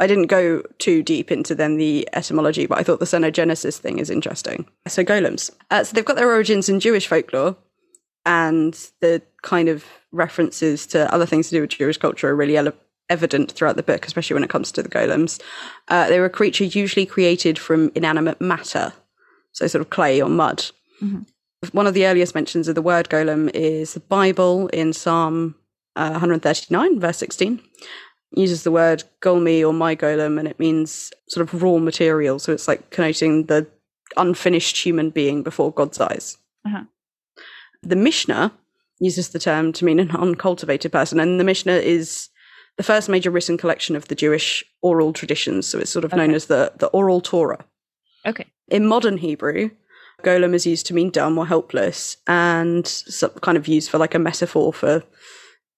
I didn't go too deep into then the etymology, but I thought the xenogenesis thing is interesting. So golems. Uh, so they've got their origins in Jewish folklore, and the kind of references to other things to do with Jewish culture are really ele- evident throughout the book, especially when it comes to the golems. Uh, they were a creature usually created from inanimate matter, so sort of clay or mud. Mhm. One of the earliest mentions of the word golem is the Bible in Psalm uh, 139, verse 16 uses the word golmi or my golem and it means sort of raw material. So it's like connoting the unfinished human being before god's eyes. Uh-huh. the mishnah uses the term to mean an uncultivated person and the mishnah is the first major written collection of the jewish oral traditions. So it's sort of known as the, the oral torah. Okay. in modern Hebrew, golem is used to mean dumb or helpless, and some kind of used for like a metaphor for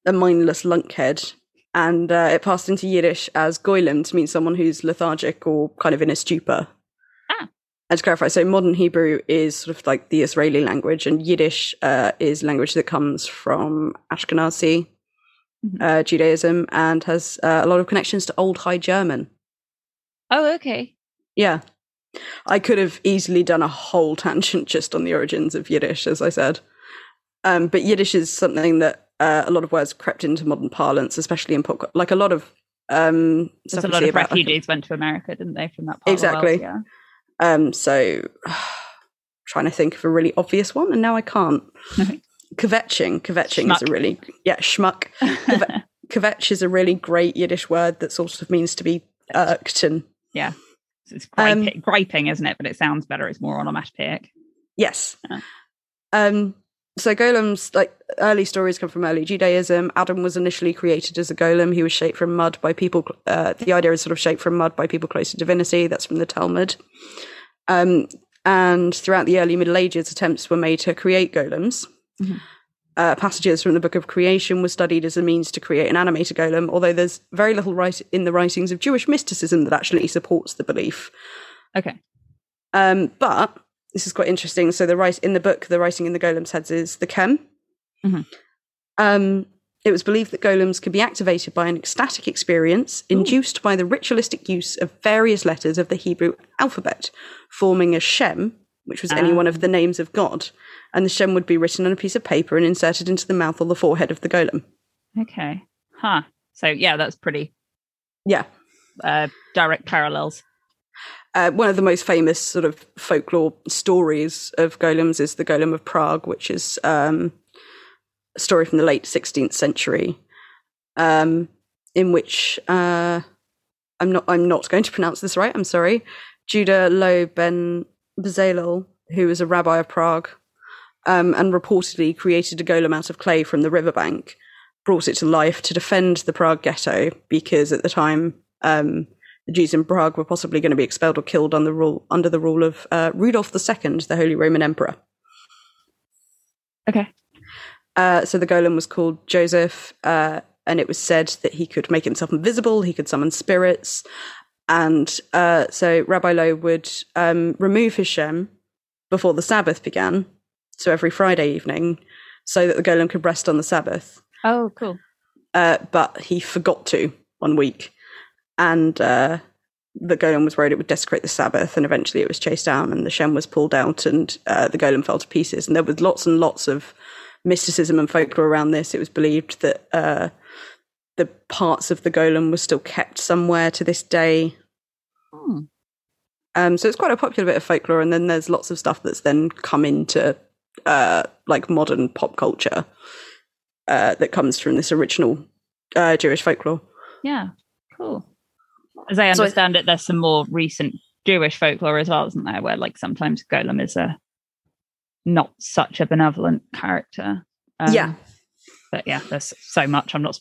a mindless lunkhead. And uh, it passed into Yiddish as goylem to mean someone who's lethargic or kind of in a stupor. Ah. and to clarify, so modern Hebrew is sort of like the Israeli language, and Yiddish uh, is language that comes from Ashkenazi Mhm. uh, Judaism and has uh, a lot of connections to Old High German. Oh, okay. Yeah. I could have easily done a whole tangent just on the origins of Yiddish, as I said. Um, but Yiddish is something that uh, a lot of words crept into modern parlance, especially in pop, like a lot of um, stuff a lot of about, refugees went to America, didn't they, from that part Exactly. World? Um, so trying to think of a really obvious one, and now I can't. Kvetching, kvetching is a really yeah schmuck. Yeah. Kvetch is a really great Yiddish word that sort of means to be irked and it's Um, griping, griping, isn't it? But it sounds better. It's more onomatopoeic. Yes. Yeah. Um, so golems, like early stories come from early Judaism. Adam was initially created as a golem. He was shaped from mud by people. Uh, the idea is sort of shaped from mud by people close to divinity. That's from the Talmud. Um, and throughout the early Middle Ages, attempts were made to create golems. Mhm. Uh, passages from the Book of Creation were studied as a means to create an animated golem, although there's very little write- in the writings of Jewish mysticism that actually supports the belief. Okay. Um, but this is quite interesting. So the write in the book, the writing in the golem's heads is the shem. Mhm. Um, it was believed that golems could be activated by an ecstatic experience induced by the ritualistic use of various letters of the Hebrew alphabet, forming a Shem, which was any Ah. one of the names of God, and the Shem would be written on a piece of paper and inserted into the mouth or the forehead of the golem. Okay. Huh. So yeah, that's pretty Yeah. uh, direct parallels. Uh, one of the most famous sort of folklore stories of golems is the Golem of Prague, which is um, a story from the late 16th century, um, in which uh, I'm not I'm not going to pronounce this right. I'm sorry. Judah Loew Ben Bezalel, who was a rabbi of Prague, um, and reportedly created a golem out of clay from the riverbank, brought it to life to defend the Prague ghetto because at the time. Um, the Jews in Prague were possibly going to be expelled or killed under the rule under the rule of uh, Rudolf II, the Holy Roman Emperor. Okay. Uh, so the golem was called Joseph, uh, and it was said that he could make himself invisible, he could summon spirits, and uh, so Rabbi Loew would um, remove his shem before the Sabbath began, so every Friday evening, so that the golem could rest on the Sabbath. Oh, cool. uh, but he forgot to one week, and uh, the golem was worried it would desecrate the Sabbath, and eventually it was chased down, and the shem was pulled out, and uh, the golem fell to pieces. And there was lots and lots of mysticism and folklore around this. It was believed that uh, the parts of the golem were still kept somewhere to this day. Hmm. Um, so it's quite a popular bit of folklore, and then there's lots of stuff that's then come into uh, like modern pop culture uh, that comes from this original uh, Jewish folklore. Yeah. Cool. As I So I- understand it, there's some more recent Jewish folklore as well, isn't there? Where like sometimes Golem is a not such a benevolent character. Um, yeah, But yeah, there's so much. I'm not.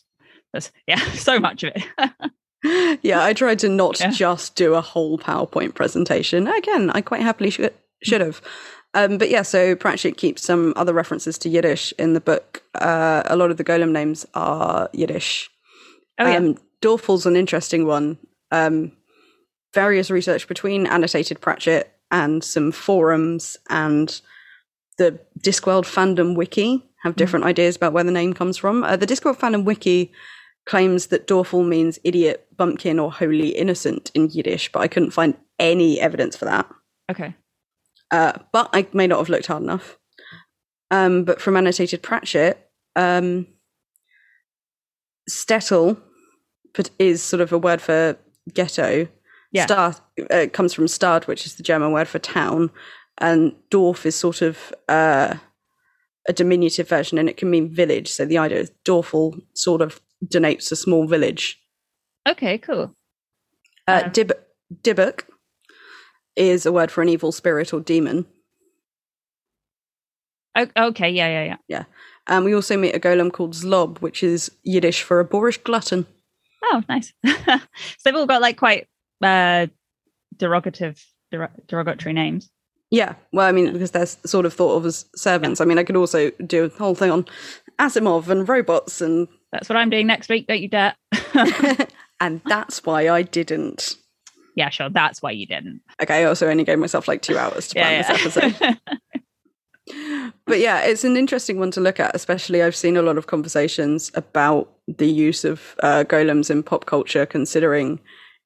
There's yeah, so much of it. yeah. I tried to not Yeah. just do a whole PowerPoint presentation. Again, I quite happily should should have. Um, but yeah, so Pratchett keeps some other references to Yiddish in the book. Uh, a lot of the golem names are Yiddish. Oh yeah. Um, Dorfl's an interesting one. Um, various research between annotated Pratchett and some forums and the Discworld fandom wiki have different ideas about where the name comes from. Uh, the Discworld fandom wiki claims that Dorfl means idiot, bumpkin, or wholly innocent in Yiddish, but I couldn't find any evidence for that. okay. Uh, but I may not have looked hard enough. Um, but from annotated Pratchett, um, Shtetl is sort of a word for ghetto. Yeah. Uh, comes from Stadt, which is the German word for town, and Dorf is sort of uh, a diminutive version, and it can mean village. So the idea is Dorfl sort of denotes a small village. Okay. Cool. Uh, Um, Dib- Dybbuk is a word for an evil spirit or demon. Okay. Yeah. Yeah. Yeah. Yeah. And we also meet a golem called Zlob, which is Yiddish for a boorish glutton. Oh, nice. so they've all got like quite uh, derogative, der- derogatory names. Yeah, well, I mean, because they're sort of thought of as servants. I mean, I could also do a whole thing on Asimov and robots, and That's what I'm doing next week. Don't you dare. and that's why I didn't. Yeah, sure. That's why you didn't. Okay, I also only gave myself like two hours to plan Yeah, this episode. But yeah, it's an interesting one to look at. Especially, I've seen a lot of conversations about the use of uh, golems in pop culture, considering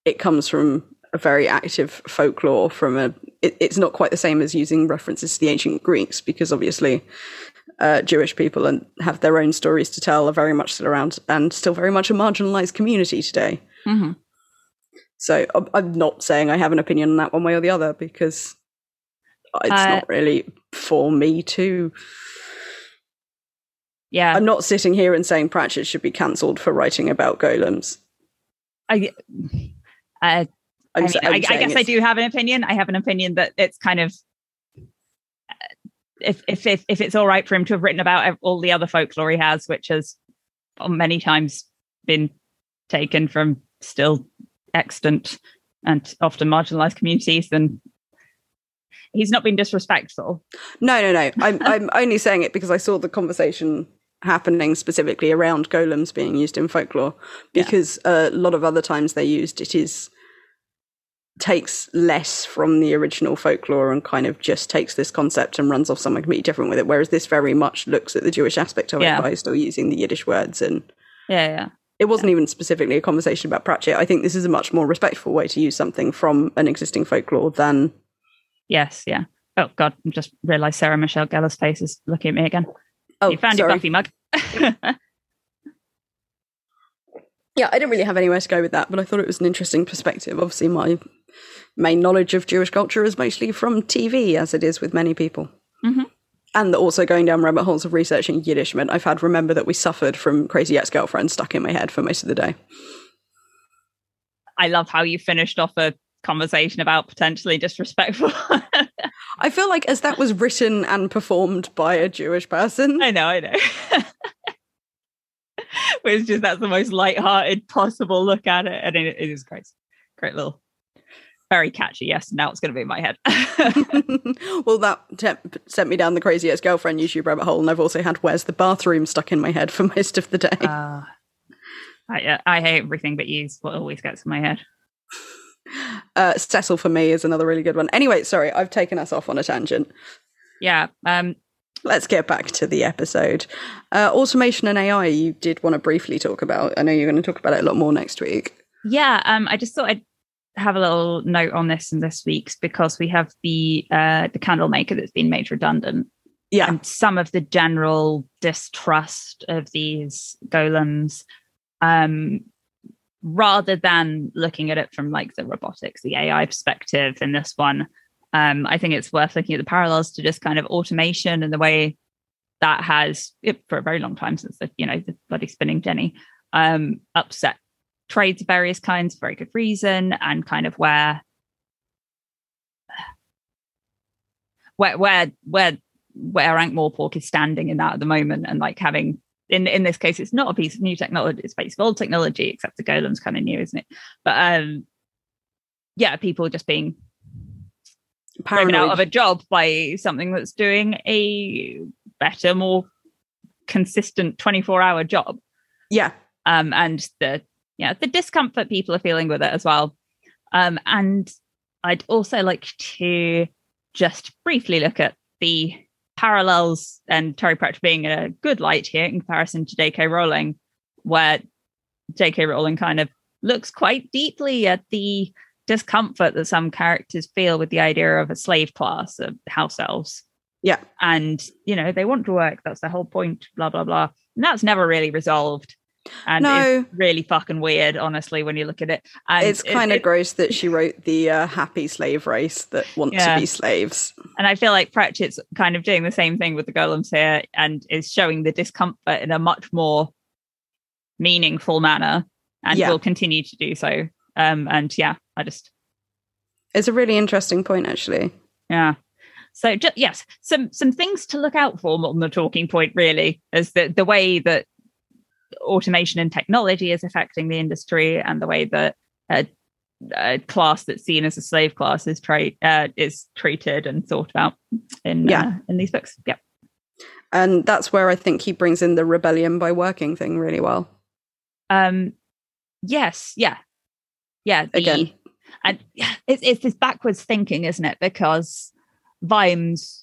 it comes from a very active folklore. From a, it, it's not quite the same as using references to the ancient Greeks, because obviously, uh, Jewish people and have their own stories to tell are very much still around and still very much a marginalized community today. Mhm. So I'm- I'm not saying I have an opinion on that one way or the other because it's Uh, not really for me to. Yeah. I'm not sitting here and saying Pratchett should be cancelled for writing about golems. I, uh, I, mean, I, I guess I do have an opinion. I have an opinion that it's kind of uh, if if if, if it's all right for him to have written about all the other folklore he has, which has many times been taken from still extant and often marginalized communities, then he's not been disrespectful. No, no, no. I'm I'm only saying it because I saw the conversation happening specifically around golems being used in folklore Yeah. because a lot of other times they're used it is takes less from the original folklore and kind of just takes this concept and runs off something completely different with it whereas this very much looks at the Jewish aspect of Yeah. it by still using the Yiddish words and Yeah, yeah. it wasn't even specifically a conversation about Pratchett. I think this is a much more respectful way to use something from an existing folklore than Yes, yeah. Oh God, I just realised Sarah Michelle Gellar's face is looking at me again. oh you found sorry. your Buffy mug. Yeah, I didn't really have anywhere to go with that, but I thought it was an interesting perspective. Obviously, my main knowledge of Jewish culture is mostly from TV, as it is with many people. Mhm. And also going down rabbit holes of researching Yiddish meant I've had remember that we suffered from Crazy Ex Girlfriend stuck in my head for most of the day. I love how you finished off a conversation about potentially disrespectful. I feel like as that was written and performed by a Jewish person, I know, I know. It's just that's the most light-hearted possible look at it, and it, it is great, great little, very catchy. Yes, now it's going to be in my head. well, that te- sent me down the Crazy Ex Girlfriend YouTube rabbit hole, and I've also had Where's the Bathroom stuck in my head for most of the day. uh, I, I hate everything but use what always gets in my head. Uh, Settle for me is another really good one. Anyway, sorry, I've taken us off on a tangent. Yeah, um, Let's get back to the episode. Uh, automation and AI, you did want to briefly talk about. I know you're going to talk about it a lot more next week. Yeah, um, I just thought I'd have a little note on this in this week's because we have the uh, the candle maker that's been made redundant, Yeah. and some of the general distrust of these golems, um, rather than looking at it from like the robotics, the AI perspective in this one. Um, I think it's worth looking at the parallels to just kind of automation and the way that has, it, for a very long time since the you know the bloody spinning Jenny, um, upset trades of various kinds for very good reason and kind of where where where where where Ankh Morpork is standing in that at the moment and like having in in this case it's not a piece of new technology it's based old technology except the golem's kind of new isn't it but um yeah people just being driven out of a job by something that's doing a better more consistent 24 hour job yeah. um, and the yeah the discomfort people are feeling with it as well. Um, and I'd also like to just briefly look at the parallels and Terry Pratchett being in a good light here in comparison to J.K. Rowling, where J.K. Rowling kind of looks quite deeply at the discomfort that some characters feel with the idea of a slave class of house elves. Yeah. And, you know, they want to work. That's the whole point, blah, blah, blah. And that's never really resolved. And No. it's really fucking weird, honestly, when you look at it. And it's it- kind of it- gross that she wrote the uh, happy slave race that want Yeah. to be slaves. And I feel like Pratchett's kind of doing the same thing with the golems here and is showing the discomfort in a much more meaningful manner and Yeah. will continue to do so. Um, and yeah, I just, It's a really interesting point, actually. yeah. So ju- yes, some some things to look out for on the talking point really is the the way that automation and technology is affecting the industry and the way that a, a class that's seen as a slave class is tra- uh, is treated and thought about in Yeah. uh, in these books. Yep. And that's where I think he brings in the rebellion by working thing really well. Um, yes, yeah, yeah. The, Again, And yeah, it's, it's this backwards thinking, isn't it? Because Vimes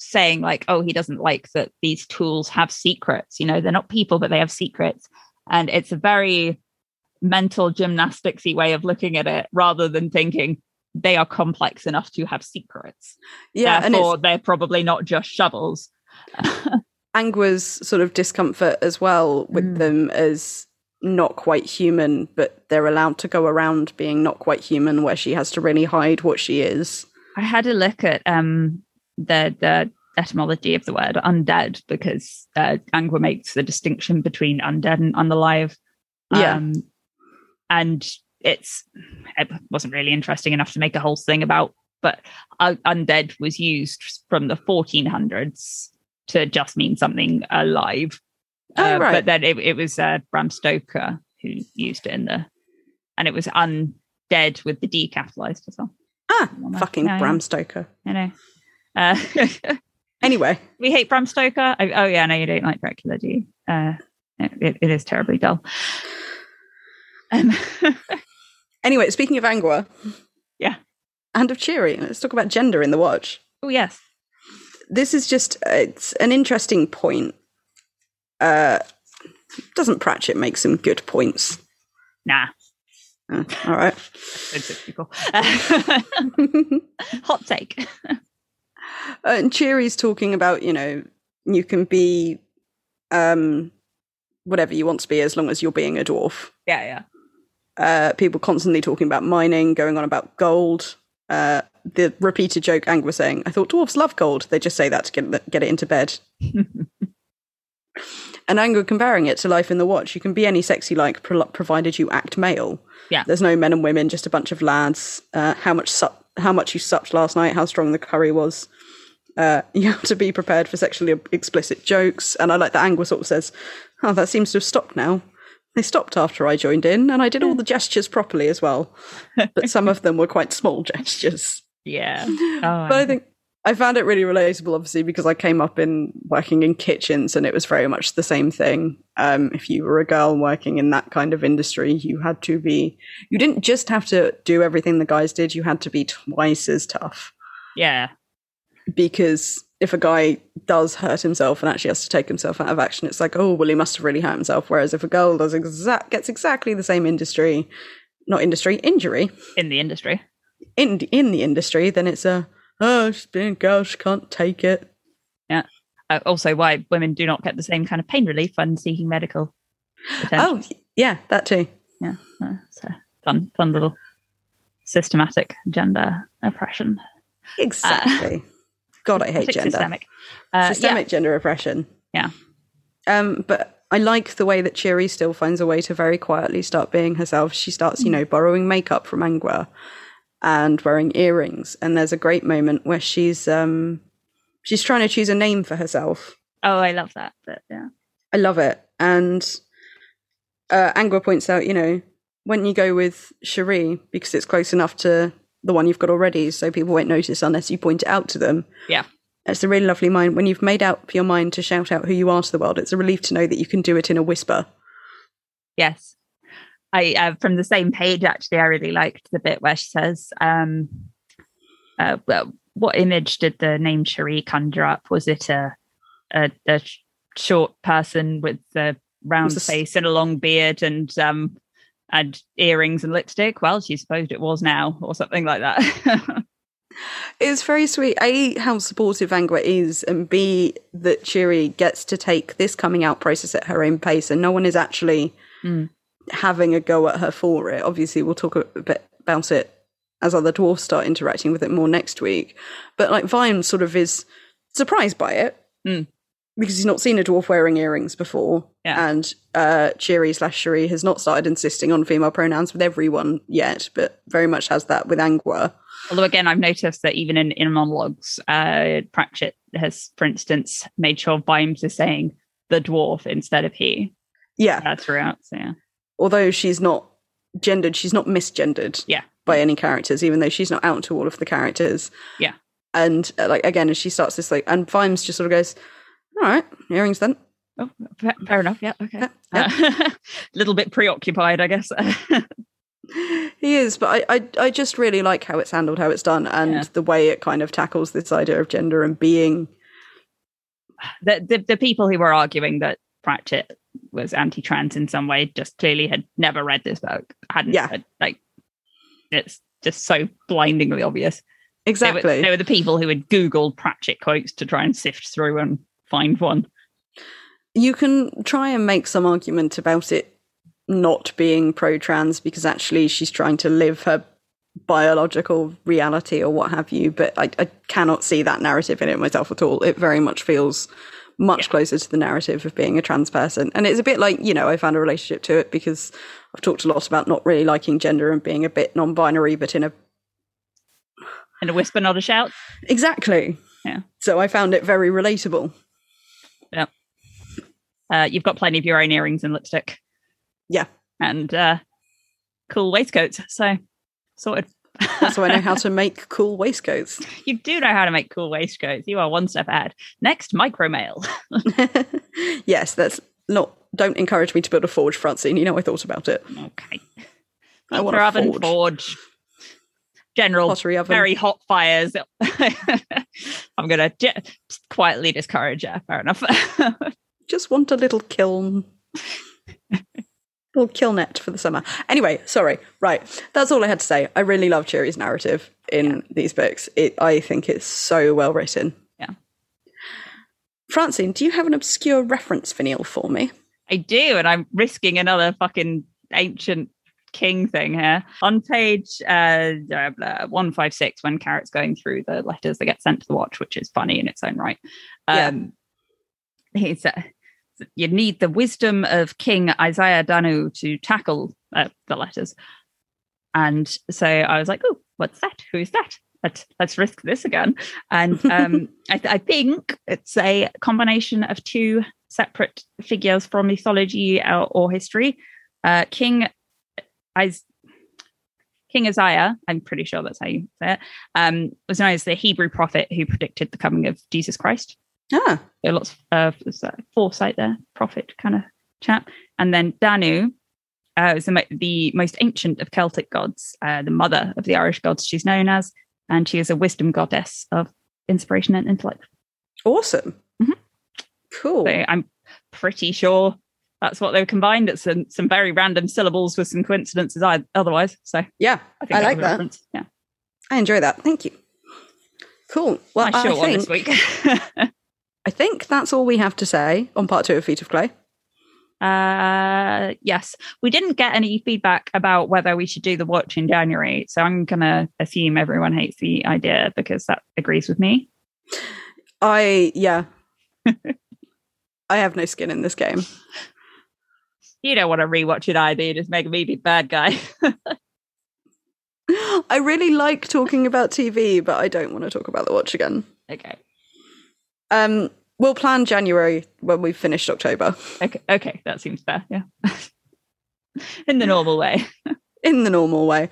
saying like, oh, he doesn't like that these tools have secrets. You know, they're not people, but they have secrets. And it's a very mental gymnasticsy way of looking at it rather than thinking they are complex enough to have secrets. Yeah, Therefore, they're probably not just shovels. Angua's sort of discomfort as well with Mm. them as not quite human, but they're allowed to go around being not quite human, where she has to really hide what she is. I had a look at um, the the etymology of the word undead because uh, Angua makes the distinction between undead and unalive. Yeah. Um, and it's it wasn't really interesting enough to make a whole thing about, but uh, undead was used from the 1400s to just mean something alive. Oh, Uh, right. But then it, it was uh, Bram Stoker who used it in the, and it was undead with the D capitalized as well. Ah, fucking. Bram Stoker. You know. Uh, Anyway, we hate Bram Stoker. Oh, oh yeah, no, you don't like Dracula, do you? Uh, it, it is terribly dull. Um, anyway, speaking of Angua, Yeah. and of Cheery, let's talk about gender in the watch. oh yes, This is just it's an interesting point. Uh, doesn't Pratchett make some good points? nah, Uh, all right. people. Uh, hot take. And Cheery's talking about, you know, you can be um, whatever you want to be as long as you're being a dwarf. Yeah, yeah. Uh, people constantly talking about mining, going on about gold. Uh, the repeated joke Ang was saying, I thought dwarves love gold. They just say that to get, get it into bed. and Ang comparing it to life in the watch. You can be any sexy like, pro- provided you act male. Yeah. There's no men and women, just a bunch of lads. Uh, how much sup- how much you supped last night, how strong the curry was. Uh, you have to be prepared for sexually explicit jokes. And I like that Angua sort of says, Oh, that seems to have stopped now. They stopped after I joined in, and I did all the gestures properly as well. But some of them were quite small gestures. Yeah. Oh, But I think I found it really relatable, obviously, because I came up in working in kitchens and it was very much the same thing. Um, if you were a girl working in that kind of industry, you had to be, you didn't just have to do everything the guys did, you had to be twice as tough. yeah. Because if a guy does hurt himself and actually has to take himself out of action, it's like, oh, well, he must have really hurt himself. Whereas if a girl does exact, gets exactly the same industry, not industry, injury, In the industry. in, in the industry, then it's a, oh, she's being a girl, she can't take it. Uh, also, why women do not get the same kind of pain relief when seeking medical attention. Oh, yeah, that too. yeah. Uh, so fun, fun little systematic gender oppression. Exactly. God, I hate gender. Systemic. Uh, Systemic gender oppression. Yeah. Um, but I like the way that Cheery still finds a way to very quietly start being herself. She starts, you know, borrowing makeup from Angua and wearing earrings. And there's a great moment where she's um she's trying to choose a name for herself. Oh, I love that. But yeah. I love it. And uh, Angua points out, you know, when you go with Cherie, because it's close enough to the one you've got already, so people won't notice unless you point it out to them. Yeah. It's a really lovely mind. When you've made up your mind to shout out who you are to the world, it's a relief to know that you can do it in a whisper. Yes. I uh, from the same page actually I really liked the bit where she says um uh well what image did the name Cherie conjure up was it a a, a short person with a round It was a s- face and a long beard and um and earrings and lipstick well she supposed it was now or something like that It's very sweet. A, how supportive Angua is, and B, that Cheery gets to take this coming out process at her own pace, and no one is actually Mm. having a go at her for it. Obviously, we'll talk a bit about it as other dwarfs start interacting with it more next week. But like Vimes sort of is surprised by it Mm. Because he's not seen a dwarf wearing earrings before, Yeah. and uh, Cheery slash Cherie has not started insisting on female pronouns with everyone yet, but very much has that with Angua. Although again, I've noticed that even in, in monologues, uh, Pratchett has, for instance, made sure Vimes is saying the dwarf instead of he Yeah, uh, throughout. So yeah, although she's not gendered, she's not misgendered Yeah. by any characters, even though she's not out to all of the characters. Yeah. And uh, like again, as she starts this, like, and Vimes just sort of goes, "All right, earrings then." oh, fair enough. Yeah, okay. Yeah, uh, A little bit preoccupied, I guess. He is, but I, I, I just really like how it's handled, how it's done, and Yeah. the way it kind of tackles this idea of gender and being. the, the the people who were arguing that Pratchett was anti-trans in some way just clearly had never read this book. Hadn't Yeah. had, like it's just so blindingly obvious. They were, Exactly. they were the people who had Googled Pratchett quotes to try and sift through and find one. you can try and make some argument about it not being pro trans because actually she's trying to live her biological reality or what have you, but I, I cannot see that narrative in it myself at all. It very much feels much Yeah. closer to the narrative of being a trans person. And it's a bit like, you know, I found a relationship to it because I've talked a lot about not really liking gender and being a bit non binary, but in a And a whisper, not a shout. exactly. Yeah. So I found it very relatable. Uh, you've got plenty of your own earrings and lipstick. Yeah. And uh, cool waistcoats. So sorted. Also, I know how to make cool waistcoats. you do know how to make cool waistcoats. You are one step ahead. Next, micro micromail. yes, that's not. Don't encourage me to build a forge, Francine. You know I thought about it. Okay. I want a forge. forge. General Pottery oven. very hot fires. I'm gonna j- quietly discourage. Yeah, fair enough. Just want a little kiln. little kilnet for the summer. Anyway, sorry. Right, that's all I had to say. I really love Cheery's narrative in these books. It, I think it's so well written. Yeah. Francine, do you have an obscure reference for Neil for me? I do, and I'm risking another fucking ancient king thing here. On page uh, blah, blah, 156, when Carrot's going through the letters that get sent to the watch, which is funny in its own right. Yeah. Um, he said, You need the wisdom of King Isaiah Danu to tackle uh, the letters. And so I was like, Oh, what's that? Who's that? Let's, let's risk this again. And um, I, th- I think it's a combination of two separate figures from mythology or, or history. Uh, King Is- King Isaiah, I'm pretty sure that's how you say it, um, was known as the Hebrew prophet who predicted the coming of Jesus Christ. Ah, There are lots of uh, foresight there, prophet kind of chap. And then Danu uh, is the, the most ancient of Celtic gods, uh, the mother of the Irish gods she's known as, and she is a wisdom goddess of inspiration and intellect. awesome. Mhm. Cool. So I'm pretty sure that's what they were combined. It's some, some very random syllables with some coincidences I, otherwise. So Yeah, I think I like that. reference. Yeah, I enjoy that. Thank you. Cool. Well, nice I one this think, week. I think that's all we have to say on part two of Feet of Clay. Uh, yes, we didn't get any feedback about whether we should do the watch in January, so I'm gonna assume everyone hates the idea because that agrees with me. I, yeah. I have no skin in this game. You don't want to rewatch it either. You just make me be bad guy. I really like talking about TV, but I don't want to talk about the watch again. okay, Um, we'll plan January when we've finished October okay, okay. That seems fair. Yeah, in the normal way. in the normal way.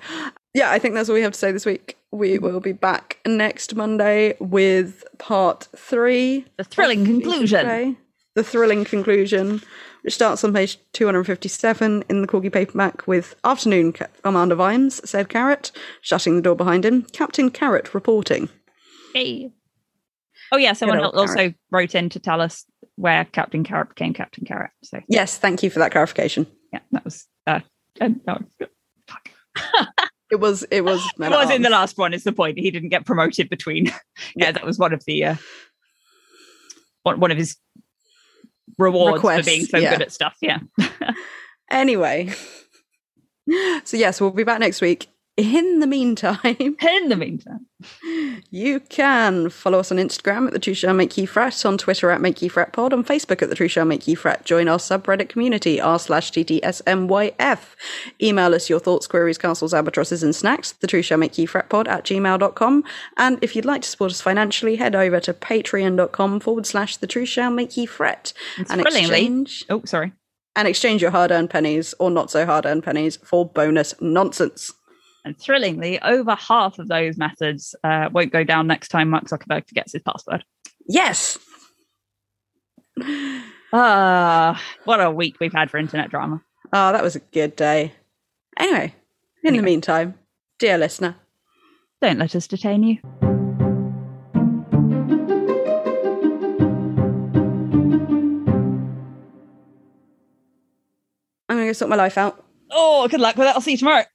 Yeah, I think that's all we have to say this week. We will be back next Monday with part three. The thrilling of Feet of conclusion. The thrilling conclusion, which starts on page 257 in the Corgi paperback with Afternoon Commander Vimes, said Carrot, shutting the door behind him. Captain Carrot reporting. Hey. Oh yeah, someone also wrote in to tell us where Captain Carrot became Captain Carrot. So Yes, thank you for that clarification. yeah, that was uh, uh, no. It was it was it was in the last one. Is the point he didn't get promoted between? yeah, Yeah. that was one of the uh, one one of his rewards for being so yeah. good at stuff. Yeah, Anyway. So yes, we'll be back next week. In the meantime, in the meantime, you can follow us on Instagram at the Truth Shall Make You Fret, on Twitter at Make You Fret Pod, on Facebook at the Truth Shall Make You Fret. Join our subreddit community, r slash TTSMYF. Email us your thoughts, queries, castles, albatrosses, and snacks, the Truth Shall Make You Fret Pod at gmail.com. And if you'd like to support us financially, head over to patreon.com forward slash the Truth Shall Make You Fret. And And exchange, oh sorry, and exchange your hard earned pennies or not so hard earned pennies for bonus nonsense. And thrillingly, over half of those methods uh, won't go down next time Mark Zuckerberg forgets his password. Yes. Ah, uh, what a week we've had for internet drama. Oh, that was a good day. Anyway, in anyway. the meantime, dear listener, don't let us detain you. I'm going to go sort my life out. Oh, good luck with that. I'll see you tomorrow.